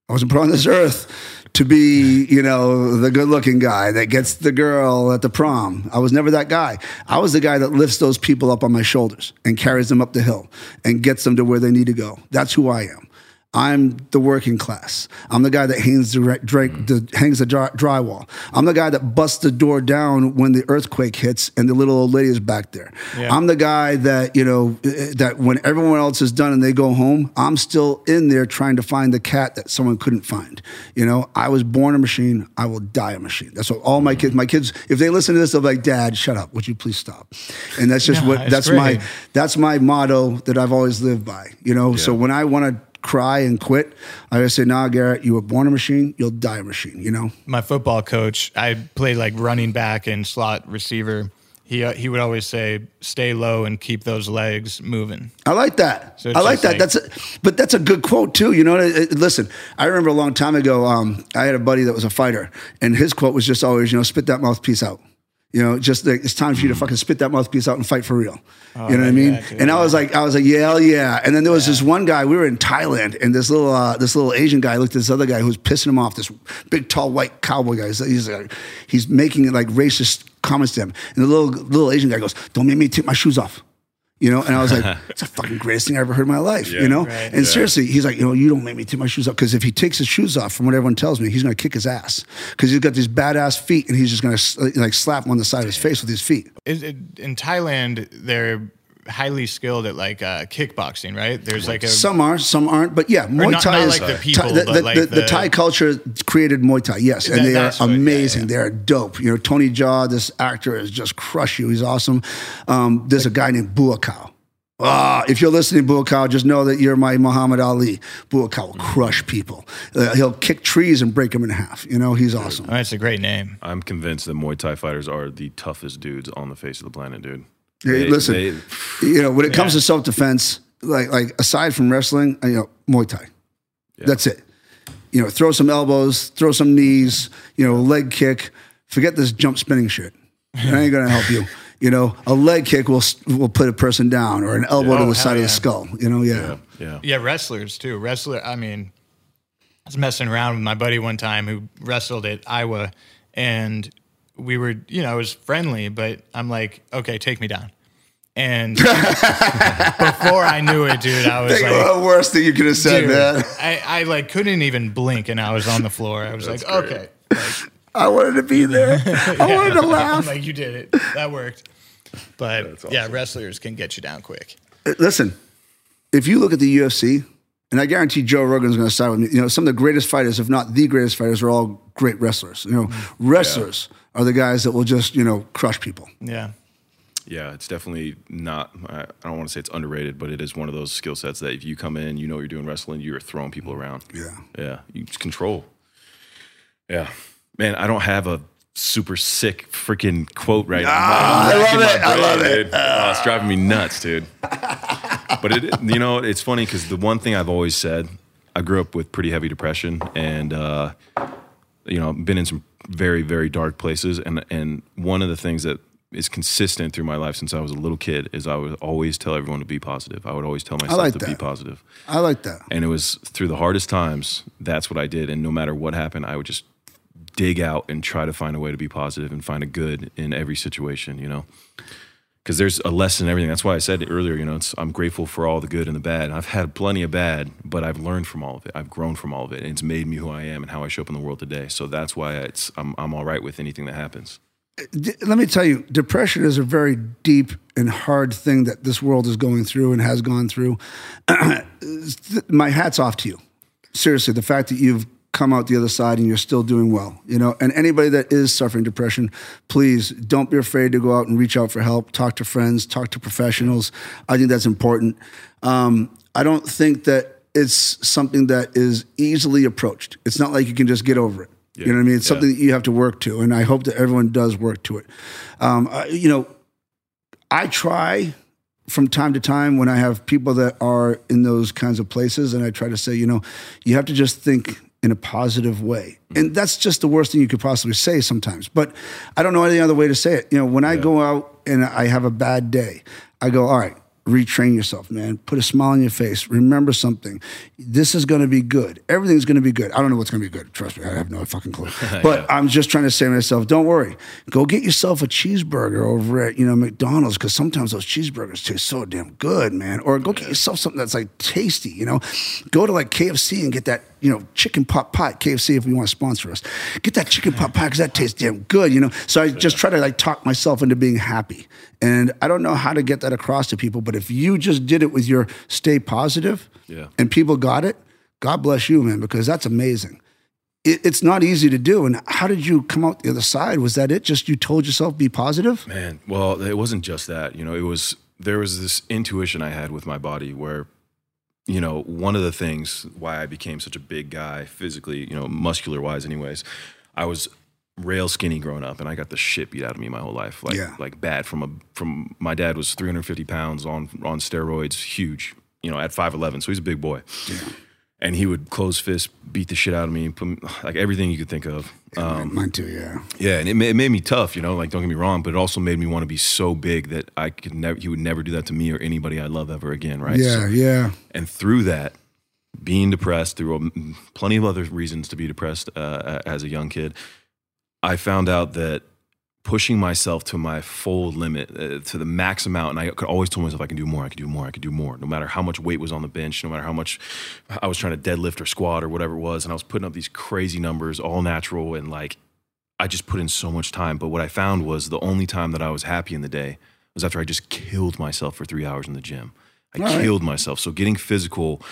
I wasn't put on this earth to be, you know, the good looking guy that gets the girl at the prom. I was never that guy. I was the guy that lifts those people up on my shoulders and carries them up the hill and gets them to where they need to go. That's who I am. I'm the working class. I'm the guy that hangs the, re- dra- the hangs the dry- drywall. I'm the guy that busts the door down when the earthquake hits and the little old lady is back there. I'm the guy that you know eh, that when everyone else is done and they go home, I'm still in there trying to find the cat that someone couldn't find. You know, I was born a machine. I will die a machine. That's what all my kids. My kids, if they listen to this, they'll be like, "Dad, shut up. Would you please stop?" And that's just No, what it's that's my that's my motto that I've always lived by. You know, so when I want to cry and quit, I just say, "Nah, Garrett, you were born a machine. You'll die a machine." You know. my football coach, I played like running back and slot receiver. He uh, he would always say, "Stay low and keep those legs moving." I like that. So I like that. like- that's a, but that's a good quote too. You know, listen, I remember a long time ago. Um, I had a buddy that was a fighter, and his quote was just always, you know, spit that mouthpiece out. You know, just like, it's time for you to fucking spit that mouthpiece out and fight for real. you know what I mean? yeah, dude, and I was like, I was like, yeah, hell yeah. And then there was this one guy. We were in Thailand, and this little uh, this little Asian guy looked at this other guy who was pissing him off. This big, tall, white cowboy guy. He's, he's like, he's making like racist comments to him, and the little little Asian guy goes, "Don't make me take my shoes off." You know, and I was like, it's the fucking greatest thing I ever heard in my life, you know? and seriously, he's like, you know, you don't make me take my shoes off. Because if he takes his shoes off, from what everyone tells me, he's going to kick his ass. Because he's got these badass feet and he's just going to like slap him on the side of his face with his feet. It, it, in Thailand, they're highly skilled at like uh, kickboxing, right? There's like a Some are, some aren't. But yeah, Muay not- Thai not is like the people, Thai- the, but the, like the, the the- Thai culture created Muay Thai. Yes, and That- they are that's what- yeah, amazing. yeah. They are dope. You know, Tony Jaa, this actor, is just crush you. He's awesome. Um, there's a guy named Buakaw. Ah, if you're listening, Buakaw, just know that you're my Muhammad Ali. Buakaw will crush people. Uh, he'll kick trees and break them in half. You know, he's awesome. Oh, that's a great name. I'm convinced that Muay Thai fighters are the toughest dudes on the face of the planet, dude. Hey, They- listen, they- you know, when it comes to self defense, like like aside from wrestling, uh, you know, Muay Thai. That's it. You know, throw some elbows, throw some knees, you know, leg kick. Forget this jump spinning shit. It ain't gonna help you. You know, a leg kick will will put a person down, or an elbow to Oh, the side hell of the skull. You know, yeah. yeah. Yeah, wrestlers too. Wrestler. I mean, I was messing around with my buddy one time who wrestled at Iowa, and we were, you know, it was friendly, but I'm like, okay, take me down. And before I knew it, dude, I was Think like, the worst thing you could have said, dude, man. I, I like couldn't even blink, and I was on the floor. I was like, okay, like, I wanted to be there. I wanted to laugh. I'm laugh. like you did it. That worked. But yeah, wrestlers can get you down quick. listen, if you look at the UFC, and I guarantee Joe Rogan's going to side with me. You know, some of the greatest fighters, if not the greatest fighters, are all great wrestlers. You know, Mm-hmm. wrestlers are the guys that will just you know crush people. Yeah. Yeah, it's definitely not. I I don't want to say it's underrated, but it is one of those skill sets that if you come in, you know you're doing wrestling, you're throwing people around. Yeah. yeah, you just control. Yeah, man, I don't have a super sick freaking quote right now. Ah, I love it. I love it. Dude. Oh, it's driving me nuts, dude. but it, you know, it's funny because the one thing I've always said, I grew up with pretty heavy depression, and uh, you know, been in some very, very dark places. And and one of the things that is consistent through my life since I was a little kid is I would always tell everyone to be positive. I would always tell myself like to be positive. I like that. And it was through the hardest times, that's what I did. And no matter what happened, I would just dig out and try to find a way to be positive and find a good in every situation, you know? Because there's a lesson in everything. That's why I said earlier, you know, I'm grateful for all the good and the bad. I've had plenty of bad, but I've learned from all of it. I've grown from all of it. And it's made me who I am and how I show up in the world today. So that's why it's, I'm, I'm all right with anything that happens. Let me tell you, depression is a very deep and hard thing that this world is going through and has gone through. My hat's off to you. Seriously, the fact that you've come out the other side and you're still doing well, you know. And anybody that is suffering depression, please don't be afraid to go out and reach out for help. Talk to friends, talk to professionals. I think that's important. Um, I don't think that it's something that is easily approached. It's not like you can just get over it. You know what I mean? It's something that you have to work to, and I hope that everyone does work to it. Um, uh, you know, I try from time to time when I have people that are in those kinds of places, and I try to say, you know, you have to just think in a positive way. And that's just the worst thing you could possibly say sometimes. But I don't know any other way to say it. You know, when I go out and I have a bad day, I go, all right, retrain yourself, man. Put a smile on your face. Remember something. This is going to be good. Everything's going to be good. I don't know what's going to be good. Trust me, I have no fucking clue. But I'm just trying to say to myself, don't worry. Go get yourself a cheeseburger over at you know McDonald's because sometimes those cheeseburgers taste so damn good, man. Or go get yourself something that's like tasty. You know, go to like KFC and get that you know chicken pot pie. KFC if you want to sponsor us, get that chicken pot pie because that tastes damn good. You know, so I just try to like talk myself into being happy. And I don't know how to get that across to people, but if you just did it with your stay positive, Yeah. and people got it, God bless you, man, because that's amazing. It, it's not easy to do. And how did you come out the other side? Was that it? Just you told yourself be positive? Man, well, it wasn't just that. You know, it was there was this intuition I had with my body where, you know, one of the things why I became such a big guy physically, you know, muscular wise, anyways, I was rail skinny growing up, and I got the shit beat out of me my whole life, like Yeah. like bad. From a from my dad was 350 pounds on on steroids, huge. You know, at 5'11, so he's a big boy. And he would close fist, beat the shit out of me, put me, like everything you could think of. Um, Mine too, yeah. yeah, and it, ma- it made me tough, you know. Like, don't get me wrong, but it also made me want to be so big that I could never. He would never do that to me or anybody I love ever again, right? Yeah, So- yeah. and through that, being depressed, through um, plenty of other reasons to be depressed uh, as a young kid, I found out that pushing myself to my full limit, uh, to the max amount, and I could always tell myself I can do more, I can do more, I can do more. No matter how much weight was on the bench, no matter how much I was trying to deadlift or squat or whatever it was, and I was putting up these crazy numbers, all natural, and like I just put in so much time. But what I found was the only time that I was happy in the day was after I just killed myself for three hours in the gym. I All right. killed myself. So getting physical,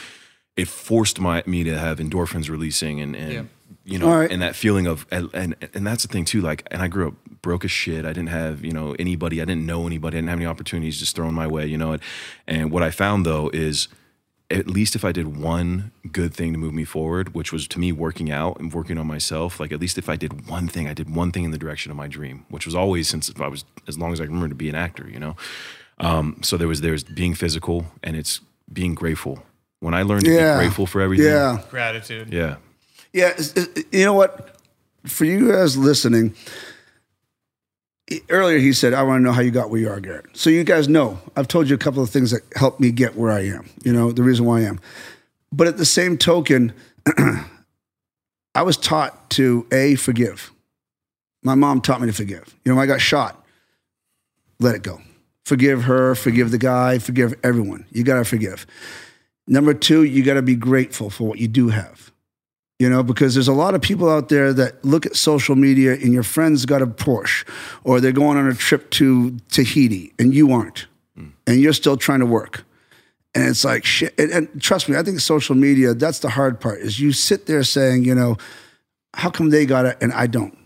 it forced my me to have endorphins releasing and, and you know All right. and that feeling of and, and and that's the thing too. Like and I grew up broke as shit. I didn't have you know anybody. I didn't know anybody. I didn't have any opportunities just thrown my way. You know. And, and what I found though is at least if I did one good thing to move me forward, which was to me working out and working on myself, like at least if I did one thing, I did one thing in the direction of my dream, which was always since I was as long as I remember to be an actor, you know. Um, so there was there's being physical and it's being grateful. When I learned to Yeah. be grateful for everything, Yeah. Gratitude. yeah, Yeah, you know what? For you guys listening, earlier he said, "I want to know how you got where you are, Garrett." So you guys know I've told you a couple of things that helped me get where I am. You know the reason why I am, but at the same token, I was taught to a forgive. My mom taught me to forgive. You know, I got shot. Let it go. Forgive her. Forgive the guy. Forgive everyone. You got to forgive. Number two, you got to be grateful for what you do have you know, because there's a lot of people out there that look at social media and your friends got a Porsche or they're going on a trip to Tahiti and you aren't. Hmm. And you're still trying to work. And it's like shit. And, and trust me, I think social media, that's the hard part is you sit there saying, you know, how come they got it and I don't?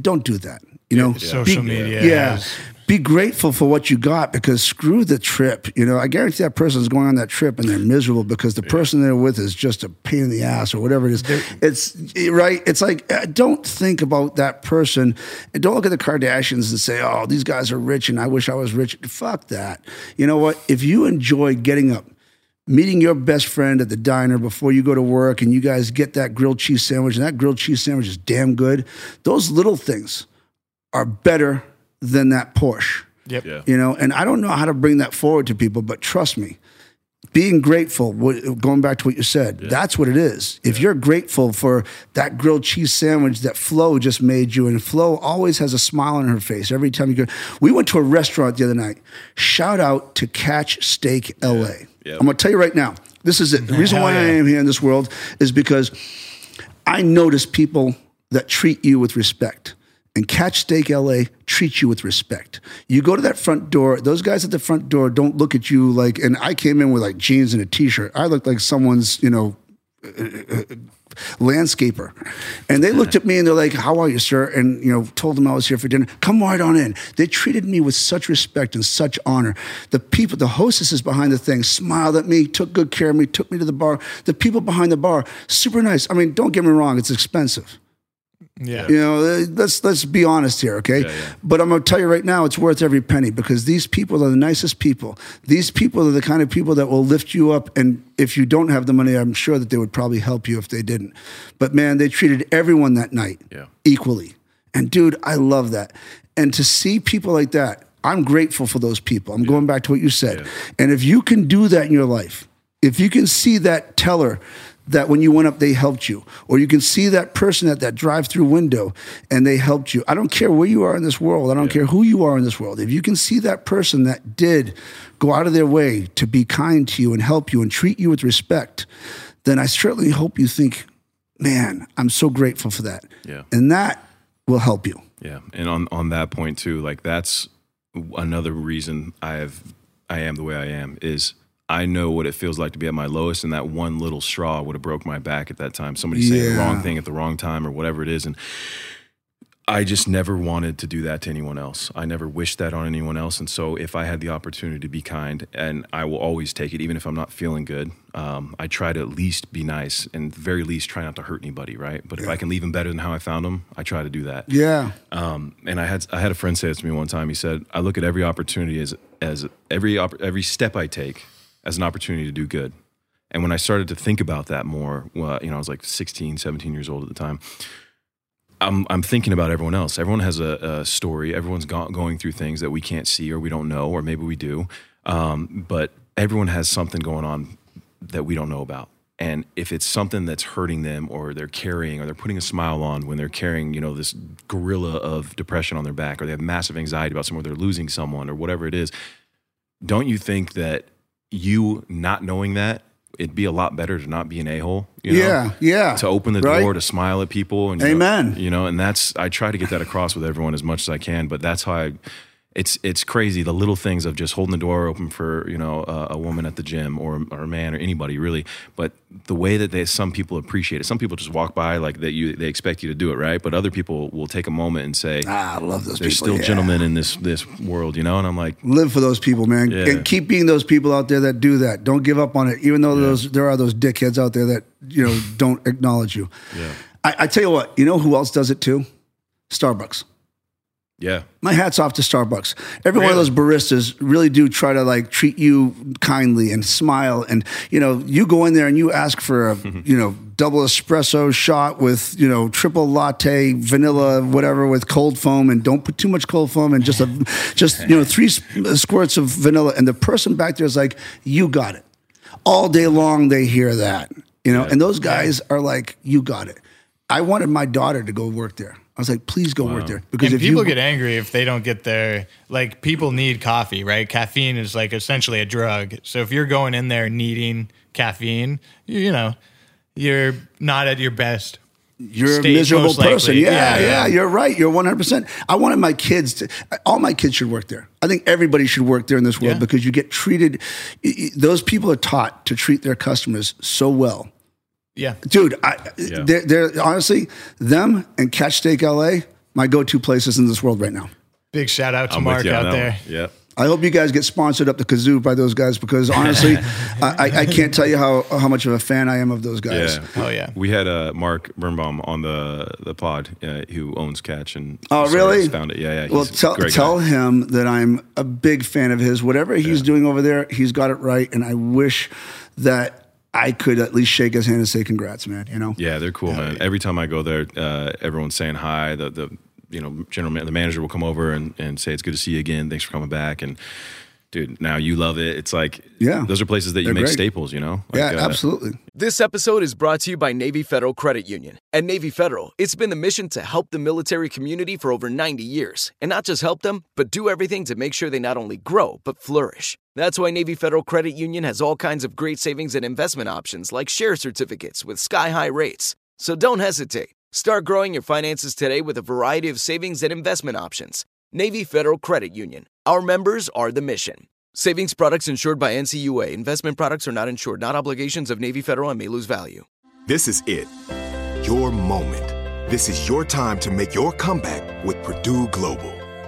Don't do that. You know, Social Be- media Yeah. has- Be grateful for what you got because screw the trip. You know, I guarantee that person's going on that trip and they're miserable because the person they're with is just a pain in the ass or whatever it is. It's right. It's like, uh, don't think about that person. And don't look at the Kardashians and say, oh, these guys are rich and I wish I was rich. Fuck that. You know what? If you enjoy getting up, meeting your best friend at the diner before you go to work and you guys get that grilled cheese sandwich and that grilled cheese sandwich is damn good, those little things are better than that Porsche. Yep. yeah. You know, and I don't know how to bring that forward to people, but trust me, being grateful, going back to what you said, that's what it is. If you're grateful for that grilled cheese sandwich that Flo just made you, and Flo always has a smile on her face every time you go. We went to a restaurant the other night. Shout out to Catch Steak LA. Yeah. I'm going to tell you right now, this is it. The reason Hell why I am here in this world is because I notice people that treat you with respect. And Catch Steak LA treats you with respect. You go to that front door, those guys at the front door don't look at you like, and I came in with like jeans and a t shirt. I looked like someone's, you know, uh, uh, uh, landscaper. And they looked at me and they're like, How are you, sir? And, you know, told them I was here for dinner. Come right on in. They treated me with such respect and such honor. The people, the hostesses behind the thing smiled at me, took good care of me, took me to the bar. The people behind the bar, super nice. I mean, don't get me wrong, it's expensive. Yeah. You know, uh, let's let's be honest here, okay? Yeah, yeah. But I'm gonna tell you right now, it's worth every penny because these people are the nicest people. These people are the kind of people that will lift you up. And if you don't have the money, I'm sure that they would probably help you if they didn't. But man, they treated everyone that night Yeah. equally. And dude, I love that. And to see people like that, I'm grateful for those people. I'm going back to what you said. And if you can do that in your life, if you can see that teller that when you went up they helped you. Or you can see that person at that drive-through window and they helped you. I don't care where you are in this world. I don't care who you are in this world. If you can see that person that did go out of their way to be kind to you and help you and treat you with respect then i certainly hope you think man i'm so grateful for that. Yeah. and that will help you. Yeah, and on on that point too, like that's another reason I have I am the way I am is I know what it feels like to be at my lowest, and that one little straw would have broke my back at that time. Somebody saying the wrong thing at the wrong time or whatever it is, and I just never wanted to do that to anyone else. I never wished that on anyone else, and so if I had the opportunity to be kind, and I will always take it, even if I'm not feeling good. Um, I try to at least be nice, and very least try not to hurt anybody, right? But if I can leave them better than how I found them, I try to do that. yeah Um, and I had I had a friend say this to me one time. He said, "I look at every opportunity as as every every step I take as an opportunity to do good." And when I started to think about that more, well, you know, I was like 16, 17 years old at the time. I'm I'm thinking about everyone else. Everyone has a, a story. Everyone's go- going through things that we can't see or we don't know, or maybe we do. Um, but everyone has something going on that we don't know about. And if it's something that's hurting them, or they're carrying, or they're putting a smile on when they're carrying, you know, this gorilla of depression on their back, or they have massive anxiety about something, or they're losing someone, or whatever it is, don't you think that you not knowing that it'd be a lot better to not be an a hole? You know? Yeah, yeah. To open the Right. door, to smile at people, and you know- Amen. you know, and that's I try to get that across with everyone as much as I can. But that's how I. It's it's crazy the little things of just holding the door open for you know a, a woman at the gym or or a man or anybody really. But the way that they some people appreciate it. Some people just walk by like that you they expect you to do it right, but other people will take a moment and say, ah, i love those "There's people still yeah. gentlemen in this this world," you know. And I'm like, live for those people, man, Yeah. and keep being those people out there that do that. Don't give up on it, even though those there are those dickheads out there that you know don't acknowledge you. Yeah. I, I tell you what, you know who else does it too? Starbucks. Yeah, My hat's off to Starbucks. Every one of those baristas really do try to like treat you kindly and smile. And you know, you go in there and you ask for a you know double espresso shot with you know triple latte, vanilla, whatever with cold foam, and don't put too much cold foam and just a just you know three uh, squirts of vanilla. And the person back there is like, "You got it." All day long they hear that, you know, and those guys are like, "You got it." I wanted my daughter to go work there. I was like, "Please go work there," because and if people you get angry if they don't get their like people need coffee, right? Caffeine is like essentially a drug. So if you're going in there needing caffeine, you, you know, you're not at your best. you're a miserable person. Yeah, Yeah, yeah, yeah. you're right. You're 100%. I wanted my kids to, all my kids should work there. I think everybody should work there in this world Yeah. because you get treated, y- y- those people are taught to treat their customers so well. Yeah. Dude, I, Yeah. they're, they're honestly, them and Catch Steak LA, my go to places in this world right now. Big shout out to I'm Mark with you on out there. one. Yeah. I hope you guys get sponsored up the kazoo by those guys because honestly, I, I- I can't tell you how, how much of a fan I am of those guys. Yeah. Oh, yeah. We had uh, Mark Birnbaum on the the pod uh, who owns Catch and Oh, really? found it. Yeah, yeah. Well, tell tell guy. him that I'm a big fan of his. Whatever he's doing over there, he's got it right, and I wish that I could at least shake his hand and say congrats, man. You know? Yeah, they're cool, man. Every time I go there, uh, everyone's saying hi. The the you know general man, the manager will come over and, and say it's good to see you again. Thanks for coming back. And dude, now you love it. It's like Yeah. those are places that you They're make great. staples. You know? yeah, uh, absolutely. This episode is brought to you by Navy Federal Credit Union. At Navy Federal, it's been the mission to help the military community for over 90 years. And not just help them, but do everything to make sure they not only grow, but flourish. That's why Navy Federal Credit Union has all kinds of great savings and investment options like share certificates with sky high rates. So don't hesitate. Start growing your finances today with a variety of savings and investment options. Navy Federal Credit Union. Our members are the mission. Savings products insured by NCUA. Investment products are not insured, not obligations of Navy Federal and may lose value. This is it. Your moment. This is your time to make your comeback with Purdue Global.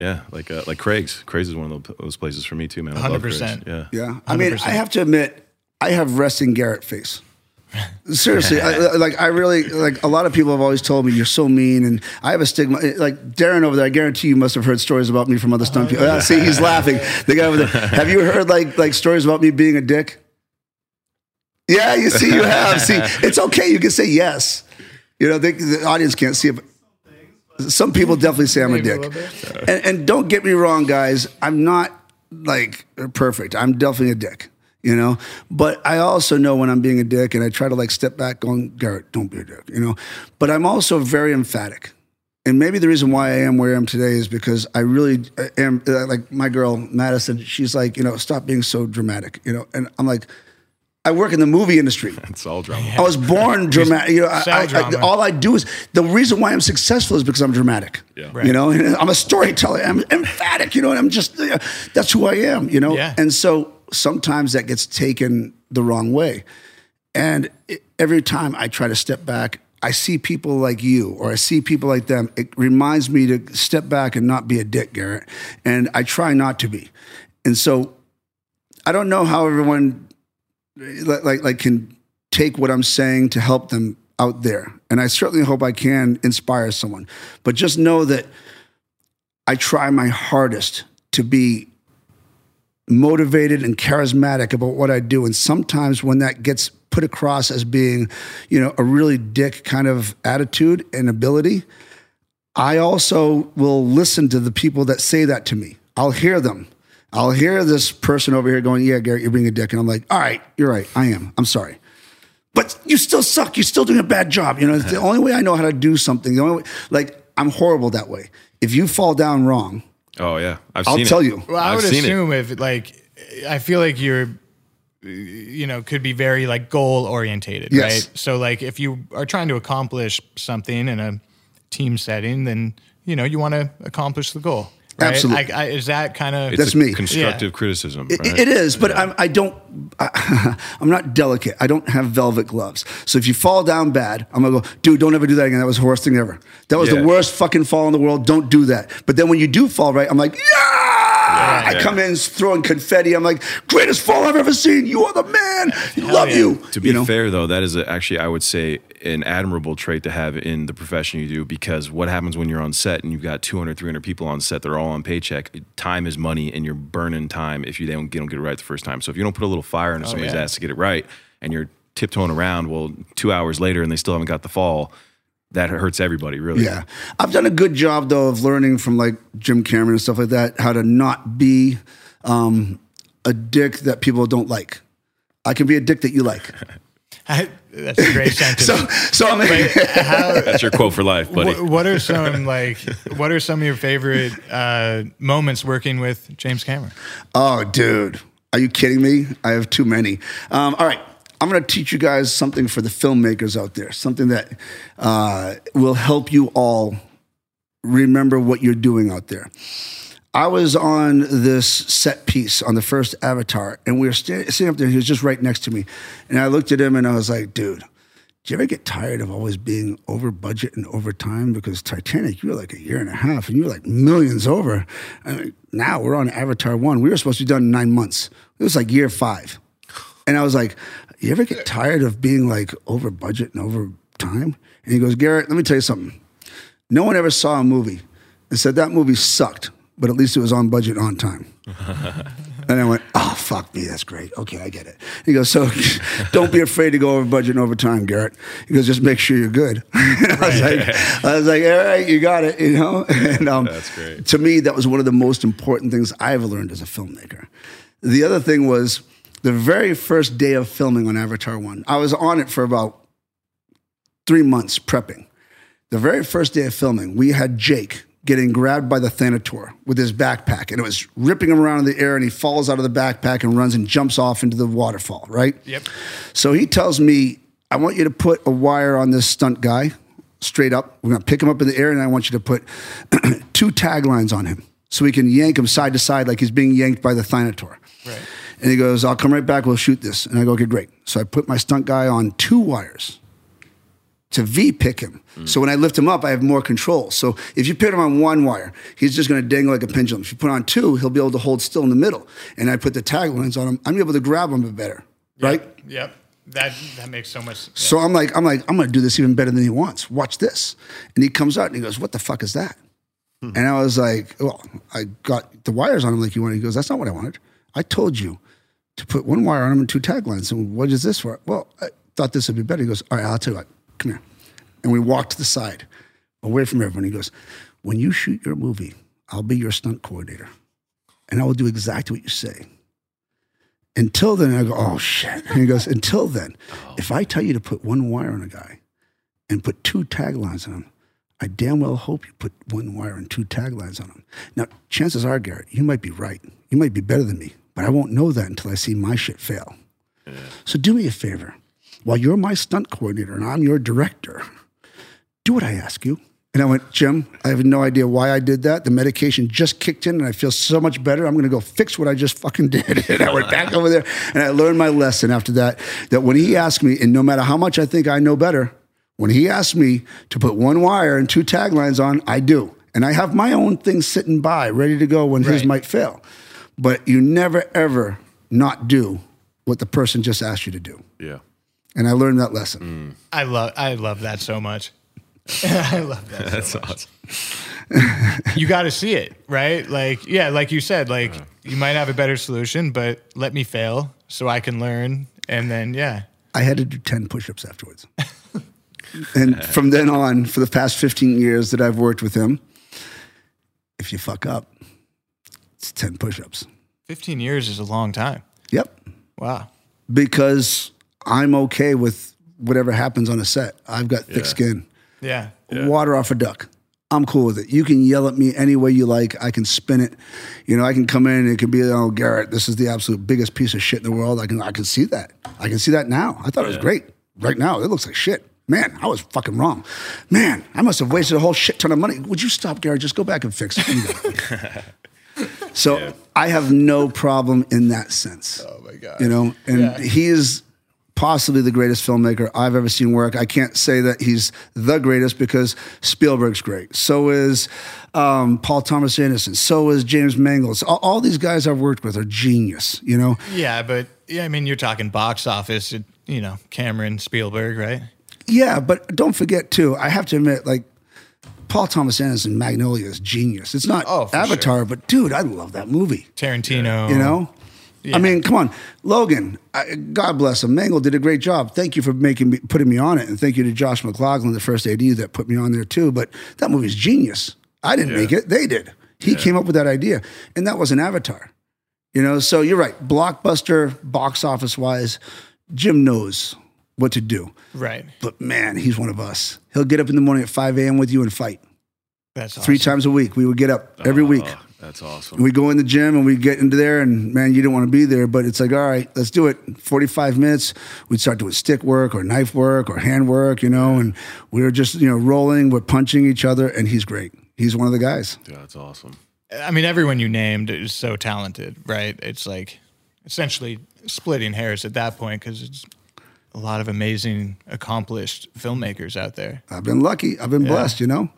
Yeah, like uh, like Craig's. Craig's is one of those places for me too, man. I love Craig's. 100%. Yeah. Yeah. I mean, I have to admit, I have resting Garrett face. Seriously, I, like I really like. A lot of people have always told me you're so mean, and I have a stigma. Like Darren over there, I guarantee you must have heard stories about me from other stunt people. Ah, see, he's laughing. The guy over there. Have you heard like like stories about me being a dick? Yeah, you see, you have. See, it's okay. You can say yes. You know, they, the audience can't see it. Some people definitely say I'm a dick. And, and don't get me wrong, guys. I'm not like perfect. I'm definitely a dick, you know. But I also know when I'm being a dick, and I try to like step back, going, Garrett, don't be a dick, you know. But I'm also very emphatic. And maybe the reason why I am where I am today is because I really am uh, like my girl Madison. She's like, you know, stop being so dramatic, you know. And I'm like, I work in the movie industry. It's all drama. I was born dramatic. You know, I, Sell I, I, all I do is the reason why I'm successful is because I'm dramatic. Yeah. You know, and I'm a storyteller. I'm emphatic. You know, and I'm just uh, that's who I am. You know, Yeah. and so sometimes that gets taken the wrong way. And it, every time I try to step back, I see people like you or I see people like them. It reminds me to step back and not be a dick, Garrett. And I try not to be. And so I don't know how everyone like like, can take what I'm saying to help them out there. And I certainly hope I can inspire someone. But just know that I try my hardest to be motivated and charismatic about what I do. And sometimes when that gets put across as being, you know, a really dick kind of attitude and ability, I also will listen to the people that say that to me. I'll hear them. I'll hear this person over here going, Yeah, Garrett, you're being a dick. And I'm like, All right, you're right. I am. I'm sorry. But you still suck. You're still doing a bad job. You know, it's the only way I know how to do something. The only way, like, I'm horrible that way. If you fall down wrong, Oh yeah, I've I'll seen tell it. you. Well, I I've would seen it. assume if like I feel like you're you know could be very like goal orientated, Yes. right? So like if you are trying to accomplish something in a team setting, then you know you want to accomplish the goal. Right? Absolutely. I, I, is that kind of It's That's a me. Constructive criticism. It, it is, but I'm, I don't. I, I'm not delicate. I don't have velvet gloves. So if you fall down bad, I'm gonna go, dude. Don't ever do that again. That was the worst thing ever. That was Yeah. the worst fucking fall in the world. Don't do that. But then when you do fall right, I'm like, yeah. I come in throwing confetti. I'm like, greatest fall I've ever seen. You are the man. Love yeah. you. To be you know? fair, though, that is a, actually, I would say, an admirable trait to have in the profession you do because what happens when you're on set and you've got 200, 300 people on set, they're all on paycheck. Time is money and you're burning time if you don't, don't get it right the first time. So if you don't put a little fire into oh, somebody's yeah. ass to get it right and you're tiptoeing around, well, two hours later and they still haven't got the fall, that hurts everybody, really. Yeah. I've done a good job though of learning from like Jim Cameron and stuff like that how to not be um, a dick that people don't like. I can be a dick that you like. that's a great sentence. So, so I'm That's your quote for life, buddy. what, what are some like what are some of your favorite uh, moments working with James Cameron? Oh, dude. Are you kidding me? I have too many. Um, all right. I'm going to teach you guys something for the filmmakers out there, something that uh, will help you all remember what you're doing out there. I was on this set piece on the first Avatar, and we were sta- sitting up there. He was just right next to me. And I looked at him and I was like, dude, do you ever get tired of always being over budget and over time? Because Titanic, you were like a year and a half and you were like millions over. I mean, now we're on Avatar 1. We were supposed to be done in nine months. It was like year five. And I was like, you ever get tired of being like over budget and over time? And he goes, Garrett, let me tell you something. No one ever saw a movie and said that movie sucked, but at least it was on budget on time. and I went, oh, fuck me, that's great. Okay, I get it. He goes, so don't be afraid to go over budget and over time, Garrett. He goes, just make sure you're good. I, was like, I was like, all right, you got it, you know? And um, That's great. to me, that was one of the most important things I've learned as a filmmaker. The other thing was the very first day of filming on Avatar 1, I was on it for about three months prepping. The very first day of filming, we had Jake getting grabbed by the Thanator with his backpack, and it was ripping him around in the air, and he falls out of the backpack and runs and jumps off into the waterfall, right? Yep. So he tells me, I want you to put a wire on this stunt guy straight up. We're going to pick him up in the air, and I want you to put two taglines on him so we can yank him side to side like he's being yanked by the Thanator. Right. And he goes, I'll come right back, we'll shoot this. And I go, okay, great. So I put my stunt guy on two wires to V pick him. Mm. So when I lift him up, I have more control. So if you put him on one wire, he's just going to dangle like a pendulum. If you put on two, he'll be able to hold still in the middle. And I put the taglines on him. I'm able to grab him a bit better, right? Yep. That that makes so much. So I'm like, I'm like, I'm going to do this even better than he wants. Watch this. And he comes out and he goes, "What the fuck is that?" Hmm. And I was like, "Well, I got the wires on him like you wanted." He goes, "That's not what I wanted. I told you to put one wire on him and two taglines. And what is this for?" Well, I thought this would be better. He goes, "All right, I'll tell you what. Come here." And we walked to the side, away from everyone. He goes, "When you shoot your movie, I'll be your stunt coordinator, and I will do exactly what you say." Until then, I go, oh shit. And he goes, until then, oh. if I tell you to put one wire on a guy and put two taglines on him, I damn well hope you put one wire and two taglines on him. Now, chances are, Garrett, you might be right. You might be better than me, but I won't know that until I see my shit fail. So do me a favor. While you're my stunt coordinator and I'm your director, do what I ask you. And I went, Jim, I have no idea why I did that. The medication just kicked in and I feel so much better. I'm going to go fix what I just fucking did. And I went back over there and I learned my lesson after that. That when he asked me, and no matter how much I think I know better, when he asked me to put one wire and two taglines on, I do. And I have my own thing sitting by, ready to go when his might fail. But you never, ever not do what the person just asked you to do. Yeah. And I learned that lesson. I love I love that so much. I love that. That's awesome. you got to see it, right? Like, yeah, like you said, like uh-huh. you might have a better solution, but let me fail so I can learn, and then yeah, I had to do 10 push ups afterwards. and from then on, for the past 15 years that I've worked with him, if you fuck up, it's 10 push ups. fifteen years is a long time. Yep. Wow. Because I'm okay with whatever happens on a set. I've got thick Yeah. skin. Yeah. Water off a duck. I'm cool with it. You can yell at me any way you like. I can spin it. You know, I can come in and it could be, oh, Garrett, this is the absolute biggest piece of shit in the world. I can, I can see that. I can see that now. I thought it was great. Right now, it looks like shit. Man, I was fucking wrong. Man, I must have wasted a whole shit ton of money. Would you stop, Garrett? Just go back and fix it. You got it. so I have no problem in that sense. Oh my God. You know, and Yeah. he is possibly the greatest filmmaker I've ever seen work. I can't say that he's the greatest because Spielberg's great. So is um, Paul Thomas Anderson. So is James Mangold. All, all these guys I've worked with are genius. You know, Yeah, but yeah, I mean, you're talking box office. You know, Cameron Spielberg, right? yeah. But don't forget too. I have to admit, like. Paul Thomas Anderson, Magnolia is genius. It's not Oh, for Avatar, but dude, I love that movie. Tarantino. You know? Yeah. I mean, come on, Logan. I, God bless him. Mangold did a great job. Thank you for making me, putting me on it, and thank you to Josh McLaughlin, the first AD that put me on there too. But that movie's genius. I didn't make it; they did. He came up with that idea, and that was an Avatar. You know, so you're right. Blockbuster, box office wise, Jim knows what to do. right. But man, he's one of us. He'll get up in the morning at 5 a.m. with you and fight. That's Three times a week. We would get up every ah, week. Oh, that's awesome. We go in the gym and we get into there, and man, you didn't want to be there, but it's like, all right, let's do it. 45 minutes, we'd start doing stick work or knife work or hand work, you know, and we were just, you know, rolling, we're punching each other, and he's great. He's one of the guys. yeah, that's awesome. I mean, everyone you named is so talented, right? It's like essentially splitting hairs at that point because it's a lot of amazing, accomplished filmmakers out there. I've been lucky. I've been blessed, you know?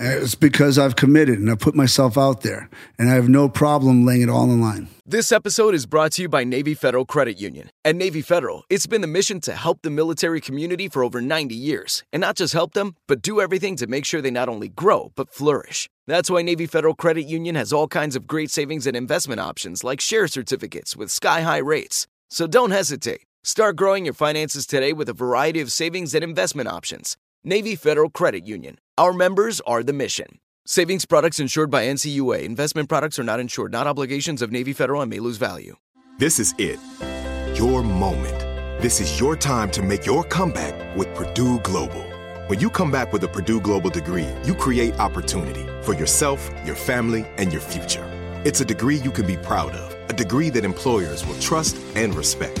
It's because I've committed and I put myself out there and I have no problem laying it all in line. This episode is brought to you by Navy Federal Credit Union. At Navy Federal, it's been the mission to help the military community for over 90 years. And not just help them, but do everything to make sure they not only grow, but flourish. That's why Navy Federal Credit Union has all kinds of great savings and investment options like share certificates with sky high rates. So don't hesitate. Start growing your finances today with a variety of savings and investment options. Navy Federal Credit Union. Our members are the mission. Savings products insured by NCUA. Investment products are not insured, not obligations of Navy Federal and may lose value. This is it. Your moment. This is your time to make your comeback with Purdue Global. When you come back with a Purdue Global degree, you create opportunity for yourself, your family, and your future. It's a degree you can be proud of, a degree that employers will trust and respect.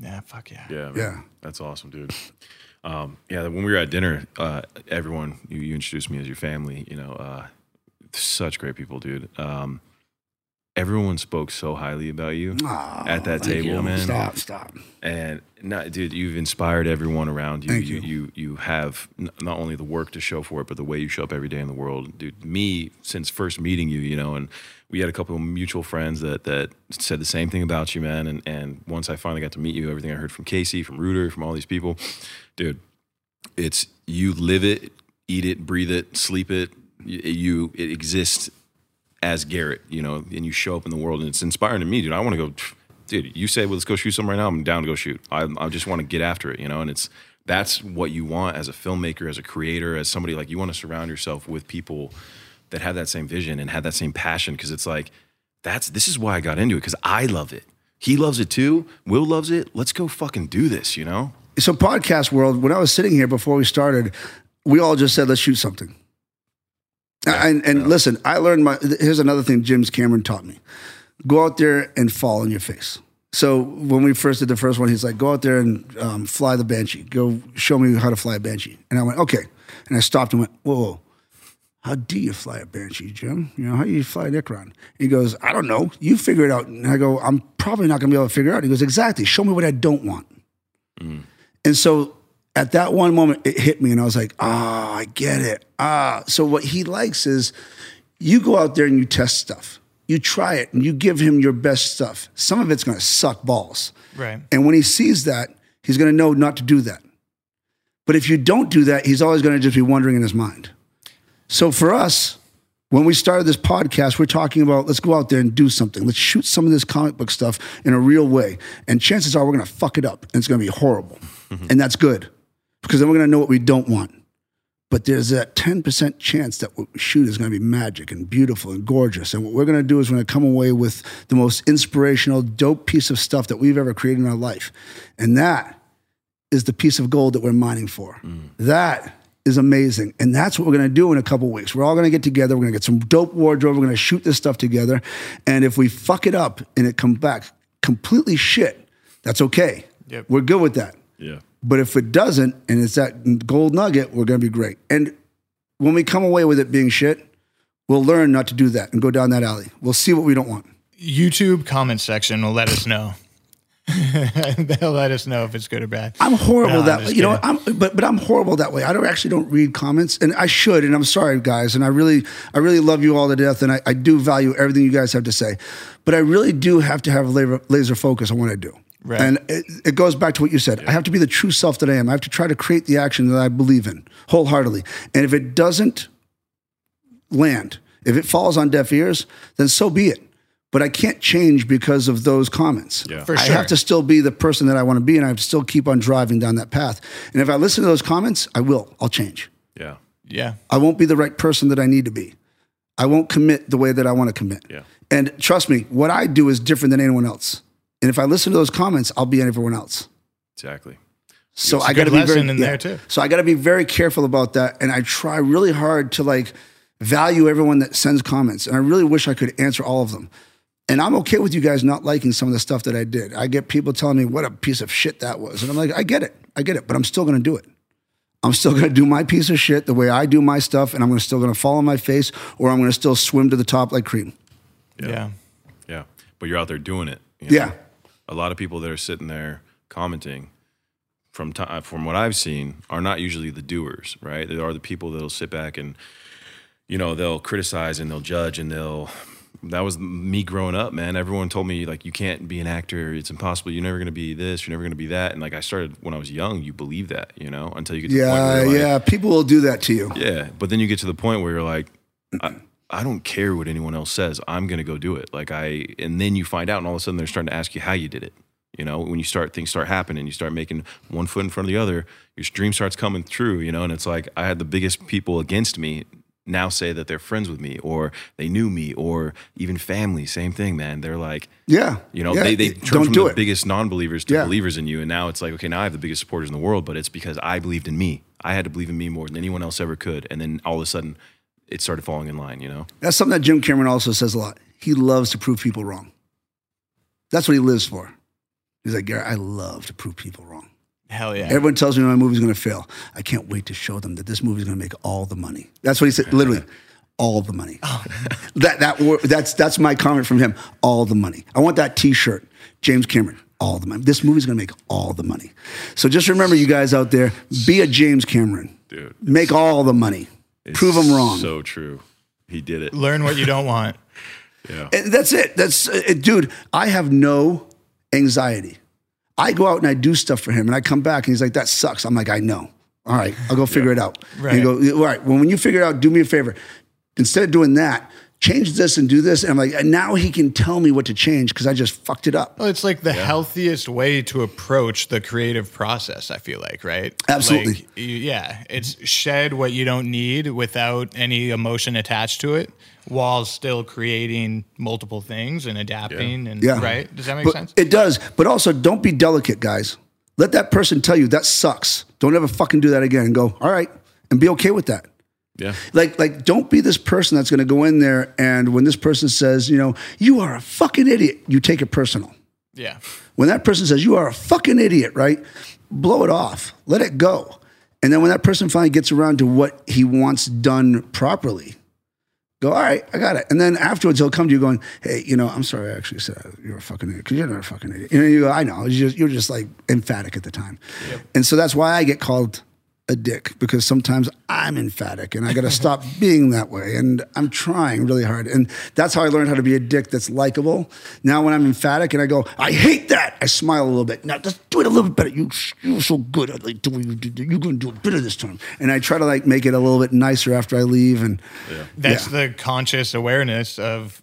Yeah, fuck yeah. Yeah, man. Yeah. That's awesome, dude. Um, yeah, when we were at dinner, uh, everyone you, you introduced me as your family. You know, uh, such great people, dude. Um, everyone spoke so highly about you Aw, at that table, you. man. Stop, stop. And not, dude, you've inspired everyone around you. Thank you, you. you, you have n- not only the work to show for it, but the way you show up every day in the world, dude. Me, since first meeting you, you know, and we had a couple of mutual friends that that said the same thing about you, man. And and once I finally got to meet you, everything I heard from Casey, from Reuter, from all these people, dude, it's you live it, eat it, breathe it, sleep it. You, it exists as Garrett, you know, and you show up in the world, and it's inspiring to me, dude. I want to go, dude. You say, well, let's go shoot some right now. I'm down to go shoot. I, I just want to get after it, you know. And it's that's what you want as a filmmaker, as a creator, as somebody like you want to surround yourself with people that have that same vision and have that same passion, because it's like that's this is why I got into it because I love it. He loves it too. Will loves it. Let's go fucking do this, you know. So, podcast world, when I was sitting here before we started, we all just said, let's shoot something. and and listen, I learned my, here's another thing James Cameron taught me go out there and fall on your face. So, when we first did the first one, he's like, go out there and um, fly the Banshee. Go show me how to fly a Banshee. And I went, okay. And I stopped and went, whoa, whoa. How do you fly a Banshee, Jim? You know, how do you fly an Ikran? He goes, I don't know. You figure it out. And I go, I'm probably not going to be able to figure it out. He goes, exactly. Show me what I don't want. And so at that one moment, it hit me, and I was like, ah, I get it. Ah. So what he likes is you go out there and you test stuff. You try it and you give him your best stuff. Some of it's going to suck balls. Right. And when he sees that, he's going to know not to do that. But if you don't do that, he's always going to just be wondering in his mind. So for us, when we started this podcast, we're talking about let's go out there and do something. Let's shoot some of this comic book stuff in a real way. And chances are we're going to fuck it up and it's going to be horrible. Mm-hmm. And that's good because then we're going to know what we don't want. But there's that 10% chance that what we shoot is going to be magic and beautiful and gorgeous. And what we're going to do is we're going to come away with the most inspirational, dope piece of stuff that we've ever created in our life. And that is the piece of gold that we're mining for. Mm. That is amazing. And that's what we're going to do in a couple weeks. We're all going to get together. We're going to get some dope wardrobe. We're going to shoot this stuff together. And if we fuck it up and it comes back completely shit, that's okay. Yep. We're good with that. Yeah. But if it doesn't and it's that gold nugget, we're going to be great. And when we come away with it being shit, we'll learn not to do that and go down that alley. We'll see what we don't want. YouTube comment section will let us know. They'll let us know if it's good or bad. I'm horrible No, that way. You know? I'm but but I'm horrible that way. I don't actually don't read comments, and I should. And I'm sorry, guys. And I really I really love you all to death, and I, I do value everything you guys have to say. But I really do have to have laser, laser focus on what I do. Right. And it, it goes back to what you said. I have to be the true self that I am. I have to try to create the action that I believe in wholeheartedly. And if it doesn't land, if it falls on deaf ears, then so be it. But I can't change because of those comments. Yeah. For I have to still be the person that I want to be, and I have to still keep on driving down that path. And if I listen to those comments, I will. I'll change. Yeah. Yeah. I won't be the right person that I need to be. I won't commit the way that I want to commit. Yeah. And trust me, what I do is different than anyone else. And if I listen to those comments, I'll be everyone else. Exactly. So It's a I got to be very lesson in yeah. there, too. So I got to be very careful about that, and I try really hard to like value everyone that sends comments. And I really wish I could answer all of them. And I'm okay with you guys not liking some of the stuff that I did. I get people telling me what a piece of shit that was, and I'm like, I get it, I get it, but I'm still going to do it. I'm still going to do my piece of shit the way I do my stuff, and I'm gonna still going to fall on my face, or I'm going to still swim to the top like cream. Yeah. Yeah. But you're out there doing it. you know? Yeah. A lot of people that are sitting there commenting from time, from what I've seen are not usually the doers, right? They are the people that'll sit back and you know, they'll criticize and they'll judge and they'll that was me growing up, man. Everyone told me like you can't be an actor, it's impossible. You're never going to be this, you're never going to be that. And like I started when I was young, you believe that, you know, until you get to the point Yeah, where you're like, yeah. People will do that to you. yeah, but then you get to the point where you're like, I, I don't care what anyone else says. I'm gonna go do it. Like I, and then you find out, and all of a sudden they're starting to ask you how you did it. You know, when you start things start happening, you start making one foot in front of the other. Your dream starts coming through. You know, and it's like I had the biggest people against me now say that they're friends with me, or they knew me, or even family. Same thing, man. They're like, Yeah. you know, Yeah, they, they turn from the it. biggest non-believers to Yeah. believers in you, and now it's like, okay, now I have the biggest supporters in the world, but it's because I believed in me. I had to believe in me more than anyone else ever could, and then all of a sudden, it started falling in line. You know, That's something that Jim Cameron also says a lot. He loves to prove people wrong. That's what he lives for. He's like, Gary, I love to prove people wrong. Hell yeah. Everyone tells me my movie's going to fail. I can't wait to show them that this movie's going to make all the money. That's what he said, literally, all the money. that that that's that's my comment from him. All the money. I want that T-shirt, James Cameron. All the money. This movie's going to make all the money. So just remember, you guys out there, be a James Cameron. dude, Make all the money. Prove them wrong. So true. He did it. Learn what you don't want. Yeah. And that's it. That's uh, dude. I have no anxiety. I go out and I do stuff for him, and I come back and he's like, "That sucks." I'm like, "I know." All right, I'll go figure it out. And he Right. go, "All right." Well, when you figure it out, do me a favor. Instead of doing that, change this and do this. And I'm like, and now he can tell me what to change because I just fucked it up. Well, it's like the healthiest way to approach the creative process, I feel like, right? Absolutely. Like, yeah. It's shed what you don't need without any emotion attached to it while still creating multiple things and adapting and Yeah. right? Does that make But sense? It does. But also, don't be delicate, guys. Let that person tell you that sucks. Don't ever fucking do that again and go, all right, and be okay with that. Yeah. Like, like, don't be this person that's going to go in there and when this person says, you know, you are a fucking idiot, you take it personal. yeah. When that person says you are a fucking idiot, right? Blow it off. Let it go. And then when that person finally gets around to what he wants done properly, go, all right, I got it. And then afterwards he'll come to you going, hey, you know, I'm sorry I actually said you're a fucking idiot because you're not a fucking idiot. You know, you go, I know. You're just, you're just like emphatic at the time. And so that's why I get called a dick because sometimes I'm emphatic and I got to stop being that way. And I'm trying really hard. And that's how I learned how to be a dick that's likable. Now, when I'm emphatic and I go, I hate that, I smile a little bit. Now, just do it a little bit better. You, you're so good at like doing, you're going to do it better this time. And I try to like make it a little bit nicer after I leave. And That's Yeah. the conscious awareness of,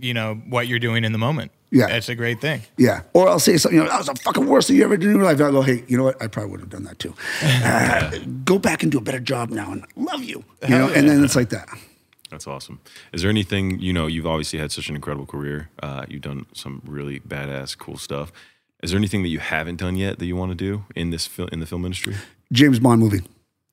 you know, what you're doing in the moment. Yeah. That's a great thing. Yeah. Or I'll say something, you know, that was the fucking worst thing you ever did in your life. I'll go, hey, you know what? I probably would have done that too. Uh, go back and do a better job now and I love you. You know, and then it's like that. That's awesome. Is there anything you know? You've obviously had such an incredible career. Uh, you've done some really badass, cool stuff. Is there anything that you haven't done yet that you want to do in this fil- in the film industry? James Bond movie.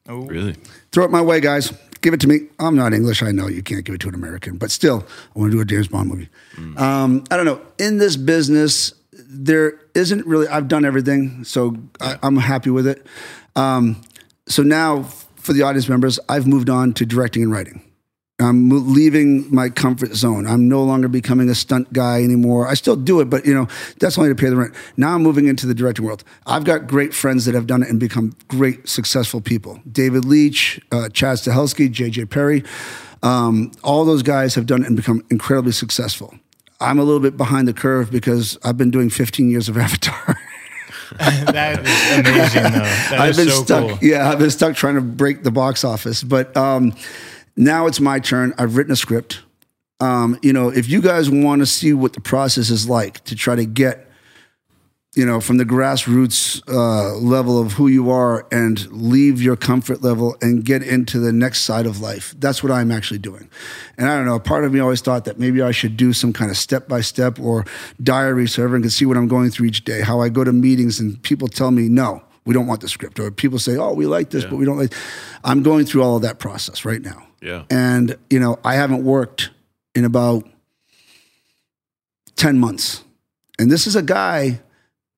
Oh, really? Throw it my way, guys. Give it to me. I'm not English. I know you can't give it to an American, but still, I want to do a James Bond movie. Um, I don't know. In this business, there isn't really, I've done everything, so I, I'm happy with it. Um, so now, for the audience members, I've moved on to directing and writing. I'm leaving my comfort zone. I'm no longer becoming a stunt guy anymore. I still do it, but you know that's only to pay the rent. Now I'm moving into the directing world. I've got great friends that have done it and become great, successful people. David Leitch, uh, Chad Stahelski, JJ Perry, um, all those guys have done it and become incredibly successful. I'm a little bit behind the curve because I've been doing 15 years of Avatar. that is amazing, though. That I've been so stuck. cool. Yeah, I've been stuck trying to break the box office. But um, now it's my turn. I've written a script. Um, you know, if you guys want to see what the process is like to try to get, you know, from the grassroots uh, level of who you are and leave your comfort level and get into the next side of life, that's what I'm actually doing. And I don't know, part of me always thought that maybe I should do some kind of step by step or diary so everyone can see what I'm going through each day, how I go to meetings and people tell me, no, we don't want the script. Or people say, oh, we like this, but we don't like. I'm going through all of that process right now. Yeah. And, you know, I haven't worked in about 10 months. And this is a guy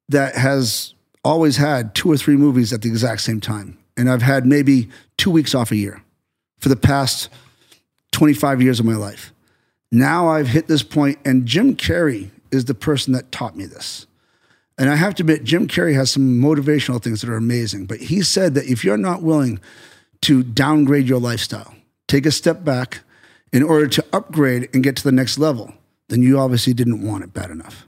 that has always had two or three movies at the exact same time. And I've had maybe two weeks off a year for the past 25 years of my life. Now I've hit this point, and Jim Carrey is the person that taught me this. And I have to admit, Jim Carrey has some motivational things that are amazing. But he said that if you're not willing to downgrade your lifestyle, take a step back in order to upgrade and get to the next level, then you obviously didn't want it bad enough.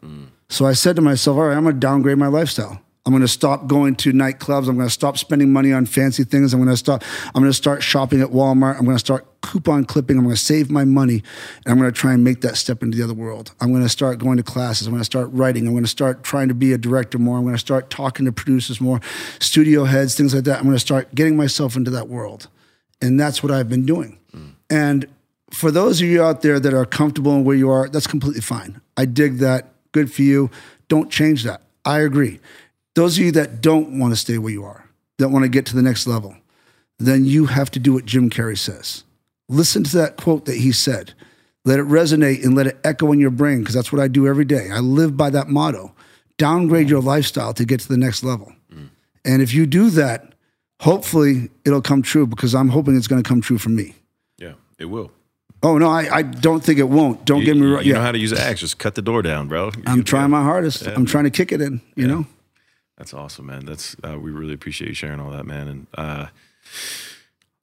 So I said to myself, all right, I'm going to downgrade my lifestyle. I'm going to stop going to nightclubs. I'm going to stop spending money on fancy things. I'm going to stop. I'm going to start shopping at Walmart. I'm going to start coupon clipping. I'm going to save my money, and I'm going to try and make that step into the other world. I'm going to start going to classes. I'm going to start writing. I'm going to start trying to be a director more. I'm going to start talking to producers more, studio heads, things like that. I'm going to start getting myself into that world, and that's what I've been doing. And for those of you out there that are comfortable in where you are, that's completely fine. I dig that. Good for you. Don't change that. I agree. Those of you that don't want to stay where you are, that want to get to the next level, then you have to do what Jim Carrey says. Listen to that quote that he said. Let it resonate and let it echo in your brain because that's what I do every day. I live by that motto. Downgrade your lifestyle to get to the next level. Mm. And if you do that, hopefully it'll come true because I'm hoping it's going to come true for me. Yeah, it will. Oh no, I, I don't think it won't. Don't You, get me wrong. you Yeah, know how to use an axe. Just cut the door down, bro. You I'm trying my hardest. I'm trying to kick it in. You know. That's awesome, man. That's uh, we really appreciate you sharing all that, man. And uh,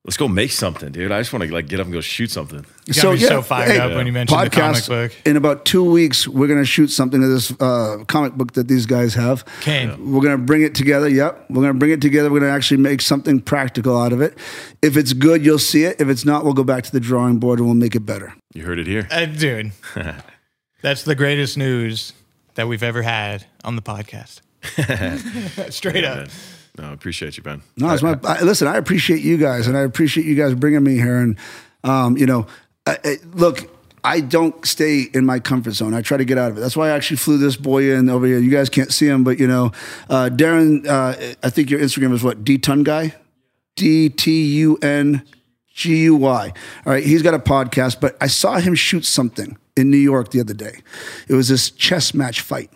let's go make something, dude. I just want to like get up and go shoot something. You got me so fired up when you mentioned the comic book. In about two weeks, we're going to shoot something of this uh, comic book that these guys have. Kane. We're going to bring it together. Yep. We're going to bring it together. We're going to actually make something practical out of it. If it's good, you'll see it. If it's not, we'll go back to the drawing board and we'll make it better. You heard it here. Uh, dude, that's the greatest news that we've ever had on the podcast. Straight up. No, I appreciate you, Ben. No, it's my. I, listen, I appreciate you guys, and I appreciate you guys bringing me here. And um, you know, I, I, look, I don't stay in my comfort zone. I try to get out of it. That's why I actually flew this boy in over here. You guys can't see him, but you know, uh, Darren. Uh, I think your Instagram is what D Tun guy, D T U N G U Y. All right, he's got a podcast, but I saw him shoot something in New York the other day. It was this chess match fight.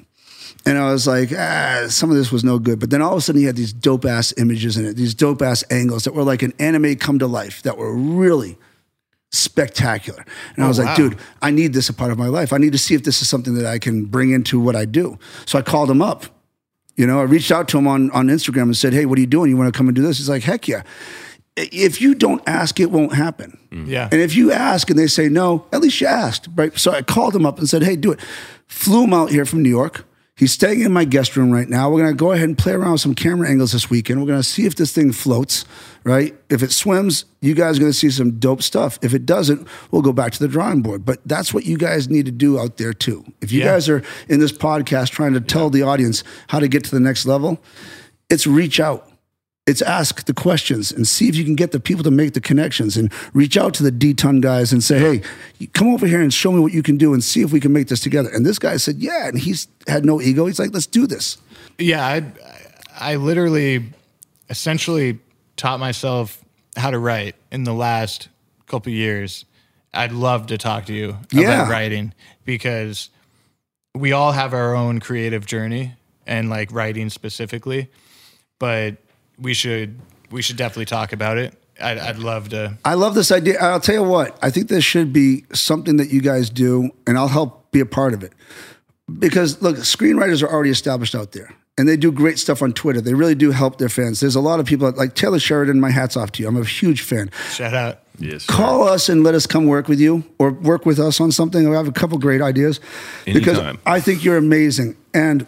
And I was like, ah, some of this was no good. But then all of a sudden, he had these dope ass images in it, these dope ass angles that were like an anime come to life that were really spectacular. And I was like, dude, I need this a part of my life. I need to see if this is something that I can bring into what I do. So I called him up. You know, I reached out to him on, on Instagram and said, hey, what are you doing? You want to come and do this? He's like, heck yeah. If you don't ask, it won't happen. Yeah. And if you ask and they say no, at least you asked, right? So I called him up and said, hey, do it. Flew him out here from New York. He's staying in my guest room right now. We're going to go ahead and play around with some camera angles this weekend. We're going to see if this thing floats, right? If it swims, you guys are going to see some dope stuff. If it doesn't, we'll go back to the drawing board. But that's what you guys need to do out there too. If you Yeah. guys are in this podcast trying to tell the audience how to get to the next level, it's reach out. It's ask the questions and see if you can get the people to make the connections and reach out to the D-Ton guys and say, hey, come over here and show me what you can do and see if we can make this together. And this guy said, yeah. And he's had no ego. He's like, let's do this. Yeah, I, I literally essentially taught myself how to write in the last couple years. I'd love to talk to you Yeah. about writing because we all have our own creative journey and like writing specifically, but we should we should definitely talk about it I'd, I'd love to. I love this idea. I'll tell you what, I think this should be something that you guys do, and I'll help be a part of it. Because look, screenwriters are already established out there. And they do great stuff on Twitter. They really do help their fans. There's a lot of people like Taylor Sheridan. My hat's off to you. I'm a huge fan. Shout out. Yes. sir. Call us and let us come work with you or work with us on something. I have a couple great ideas Anytime. because I think you're amazing and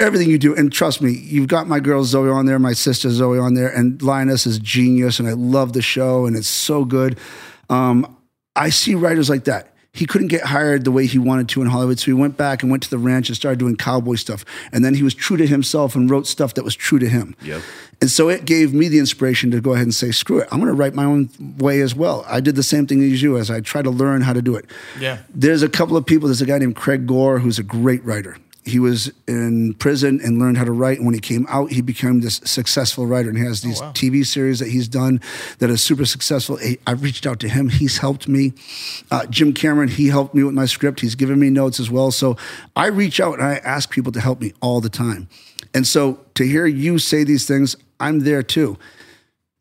everything you do. And trust me, you've got my girl Zoe on there, my sister Zoe on there, and Lioness is genius. And I love the show and it's so good. Um, I see writers like that. He couldn't get hired the way he wanted to in Hollywood, so he went back and went to the ranch and started doing cowboy stuff. And then he was true to himself and wrote stuff that was true to him. Yep. And so it gave me the inspiration to go ahead and say, screw it, I'm going to write my own way as well. I did the same thing as you as I tried to learn how to do it. Yeah. There's a couple of people. There's a guy named Craig Gore who's a great writer. He was in prison and learned how to write. And when he came out, he became this successful writer. And he has these TV series that he's done that are super successful. I- I've reached out to him. He's helped me. Uh, Jim Cameron, he helped me with my script. He's given me notes as well. So I reach out and I ask people to help me all the time. And so to hear you say these things, I'm there too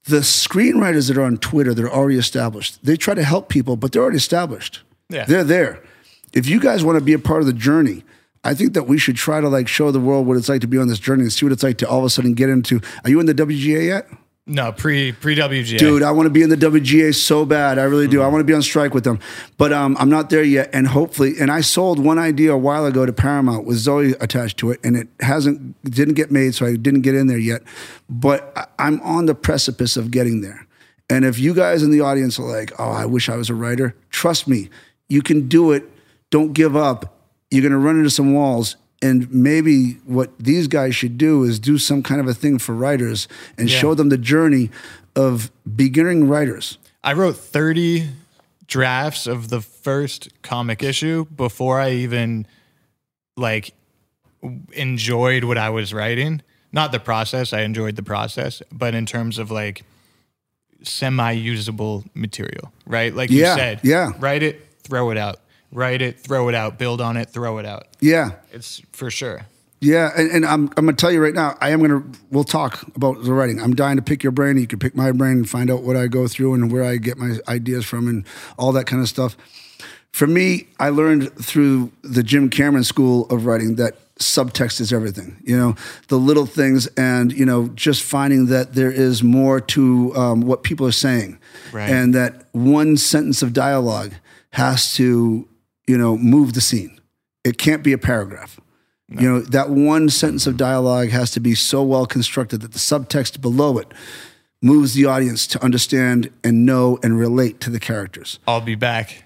the screenwriters that are on Twitter that are already established, they try to help people, but they're already established. Yeah. They're there. If you guys want to be a part of the journey, I think that we should try to like show the world what it's like to be on this journey and see what it's like to all of a sudden get into. Are you in the WGA yet? No, pre pre WGA. Dude, I want to be in the WGA so bad. I really do. I want to be on strike with them, but um, I'm not there yet. And hopefully, and I sold one idea a while ago to Paramount with Zoe attached to it, and it hasn't didn't get made, so I didn't get in there yet. But I'm on the precipice of getting there. And if you guys in the audience are like, "Oh, I wish I was a writer," trust me, you can do it. Don't give up. You're going to run into some walls. And maybe what these guys should do is do some kind of a thing for writers and Yeah. show them the journey of beginning writers. I wrote 30 drafts of the first comic issue before I even like enjoyed what I was writing. Not the process, I enjoyed the process, but in terms of like semi-usable material, right? Like Yeah, you said, yeah. write it, throw it out. Write it, throw it out, build on it, throw it out. Yeah. It's for sure. Yeah, and, and I'm I'm gonna tell you right now, I am gonna we'll talk about the writing. I'm dying to pick your brain. You can pick my brain and find out what I go through and where I get my ideas from and all that kind of stuff. For me, I learned through the Jim Cameron School of Writing that subtext is everything. You know, the little things, and you know, just finding that there is more to um, what people are saying, Right. and that one sentence of dialogue has to, you know, move the scene. It can't be a paragraph. You know, that one sentence of dialogue has to be so well constructed that the subtext below it moves the audience to understand and know and relate to the characters. I'll be back.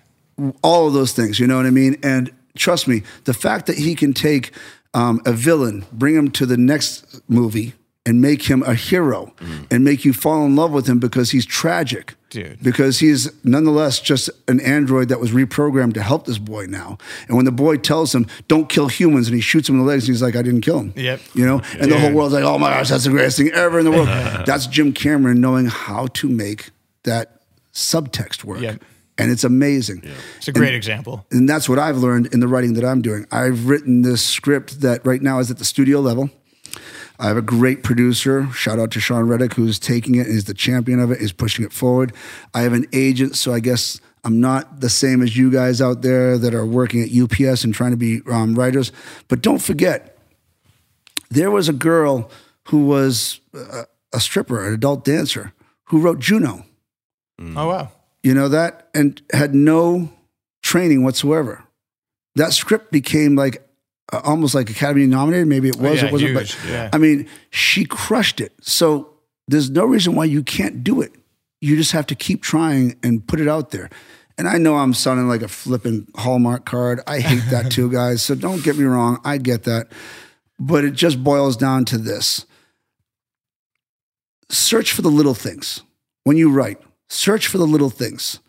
All of those things, you know what I mean? And trust me, the fact that he can take um, a villain, bring him to the next movie, and make him a hero and make you fall in love with him because he's tragic. Dude. Because he's nonetheless just an android that was reprogrammed to help this boy now. And when the boy tells him, don't kill humans, and he shoots him in the legs, and he's like, I didn't kill him. Yep. You know? And the whole world's like, oh my gosh, that's the greatest thing ever in the world. that's Jim Cameron knowing how to make that subtext work. Yep. And it's amazing. It's a great example. And that's what I've learned in the writing that I'm doing. I've written this script that right now is at the studio level. I have a great producer. Shout out to Sean Reddick, who's taking it, is the champion of it, is pushing it forward. I have an agent, so I guess I'm not the same as you guys out there that are working at UPS and trying to be um, writers. But don't forget, there was a girl who was a, a stripper, an adult dancer, who wrote Juno. Oh wow. You know that? And had no training whatsoever. That script became like uh, almost like Academy nominated. Maybe it was, Oh, yeah, it wasn't. huge, But yeah. I mean, she crushed it. So there's no reason why you can't do it. You just have to keep trying and put it out there. And I know I'm sounding like a flipping Hallmark card. I hate that too, guys. So don't get me wrong. I get that. But it just boils down to this search for the little things when you write. Search for the little things.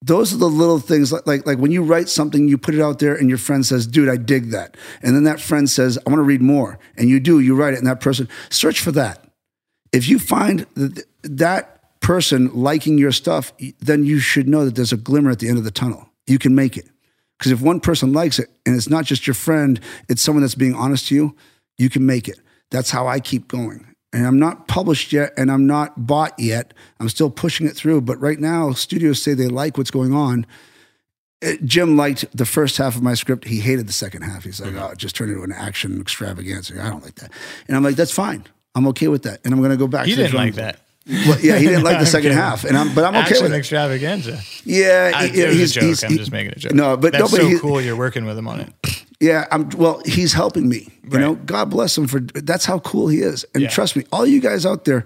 Those are the little things like, like like when you write something, you put it out there, and your friend says, "Dude, I dig that," and then that friend says, "I want to read more," and you do, you write it, and that person search for that. If you find that that person liking your stuff, then you should know that there's a glimmer at the end of the tunnel. You can make it because if one person likes it, and it's not just your friend, it's someone that's being honest to you, you can make it. That's how I keep going. And I'm not published yet, and I'm not bought yet. I'm still pushing it through. But right now, studios say they like what's going on. It- Jim liked the first half of my script. He hated the second half. He's like, "Oh, it just turned into an action extravaganza." I don't like that, and I'm like, "That's fine. I'm okay with that." And I'm going to go back. He to didn't like board. that. Well, yeah, he didn't like the second kidding. half, and I'm, but I'm okay Action with it. extravaganza. Yeah, I, he- it was he's, a joke. he's- I'm he- just making a joke. No, but that's no, but so he- cool. You're working with him on it. Yeah, I'm well, he's helping me. You know, God bless him for that's how cool he is. And Yeah. trust me, all you guys out there,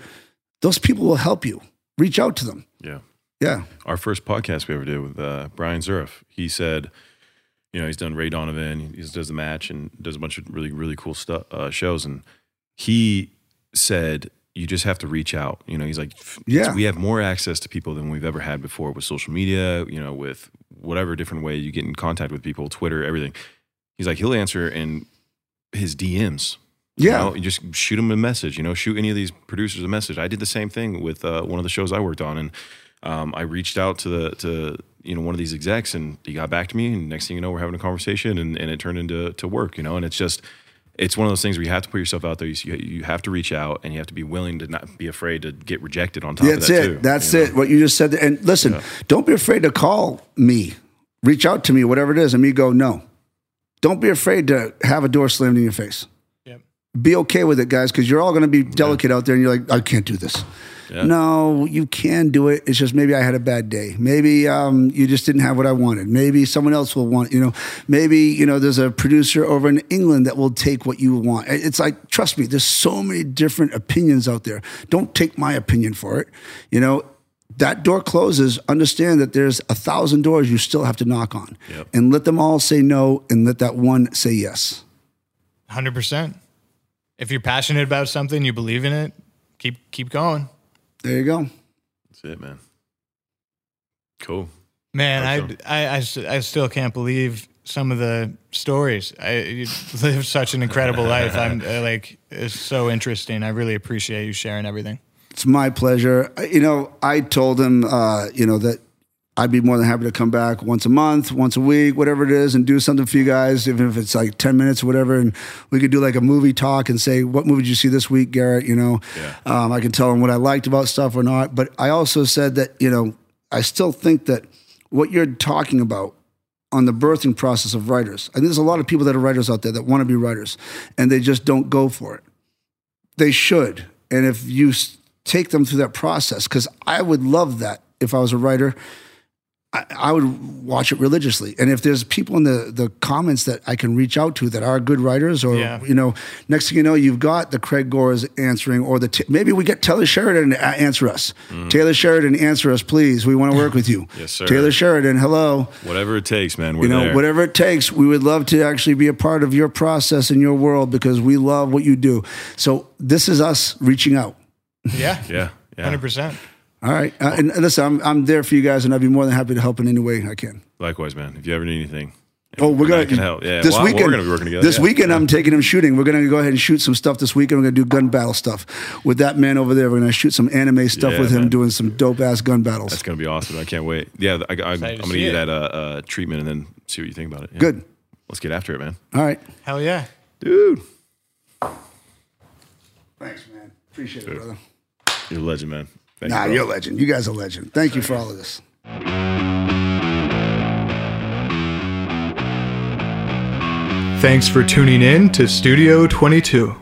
those people will help you. Reach out to them. Yeah. Yeah. Our first podcast we ever did with uh, Bryan Zuriff, he said, you know, he's done Ray Donovan, he does the match and does a bunch of really, really cool stuff, uh, shows. And he said, you just have to reach out. You know, he's like, Yeah. we have more access to people than we've ever had before with social media, you know, with whatever different way you get in contact with people, Twitter, everything. He's like, he'll answer in his DMs. Yeah. You, know, you just shoot him a message, you know, shoot any of these producers a message. I did the same thing with uh, one of the shows I worked on. And um, I reached out to the, to, you know, one of these execs and he got back to me. And next thing you know, we're having a conversation and, and it turned into to work, you know, and it's just, it's one of those things where you have to put yourself out there. You, you have to reach out and you have to be willing to not be afraid to get rejected on top That's of that it. too. That's you know? it. What you just said. And listen, don't be afraid to call me. Reach out to me, whatever it is, and me go, no. Don't be afraid to have a door slammed in your face. Yep. Be okay with it, guys, because you're all going to be delicate out there and you're like, I can't do this. Yeah. No, you can do it. It's just maybe I had a bad day. Maybe um, you just didn't have what I wanted. Maybe someone else will want, you know, maybe, you know, there's a producer over in England that will take what you want. It's like, trust me, there's so many different opinions out there. Don't take my opinion for it. You know, that door closes, understand that there's a thousand doors you still have to knock on. Yep. And let them all say no and let that one say yes. Hundred percent. If you're passionate about something, you believe in it. Keep keep going, There you go. That's it, man. Cool. man. Awesome. I still can't believe some of the stories. I you live such an incredible life. I'm uh, like it's so interesting. I really appreciate you sharing everything. It's my pleasure. You know, I told him, uh, you know, that I'd be more than happy to come back once a month, once a week, whatever it is, and do something for you guys, even if it's like 10 minutes or whatever. And we could do like a movie talk and say, what movie did you see this week, Garrett? You know, um, I can tell him what I liked about stuff or not. But I also said that, you know, I still think that what you're talking about on the birthing process of writers, I think there's a lot of people that are writers out there that want to be writers and they just don't go for it they should. And if you take them through that process, because I would love that if I was a writer, I, I would watch it religiously. And if there's people in the, the comments that I can reach out to that are good writers, or, Yeah. you know, next thing you know, you've got the Craig Gores answering, or the t- maybe we get Taylor Sheridan to answer us. Mm-hmm. Taylor Sheridan, answer us, please. We want to work with you. Yes, sir. Taylor Sheridan, hello Whatever it takes, man. We're you know, there. whatever it takes, we would love to actually be a part of your process in your world because we love what you do. So this is us reaching out. Yeah, Yeah. Yeah. hundred percent. All right, uh, and listen, I'm I'm there for you guys, and I'd be more than happy to help in any way I can. Likewise, man. If you ever need anything. Oh, we're gonna can help. Yeah. This well, weekend, we're gonna be working together. This yeah. weekend, I'm taking him shooting. We're gonna go ahead and shoot some stuff this weekend. We're gonna do gun battle stuff with that man over there. We're gonna shoot some anime stuff Yeah, with him, man. doing some dope ass gun battles. That's gonna be awesome. I can't wait. Yeah, I, I, I'm Excited to gonna see give you that uh, uh, treatment and then see what you think about it. Yeah. Good. Let's get after it, man. All right. Hell yeah. Dude, Thanks, man. Appreciate it, brother. You're a legend, man. Thank Nah, you, you're a legend. You guys are a legend. Thank you for all of this. Thanks for tuning in to Studio 22.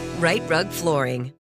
Rite Rug Flooring.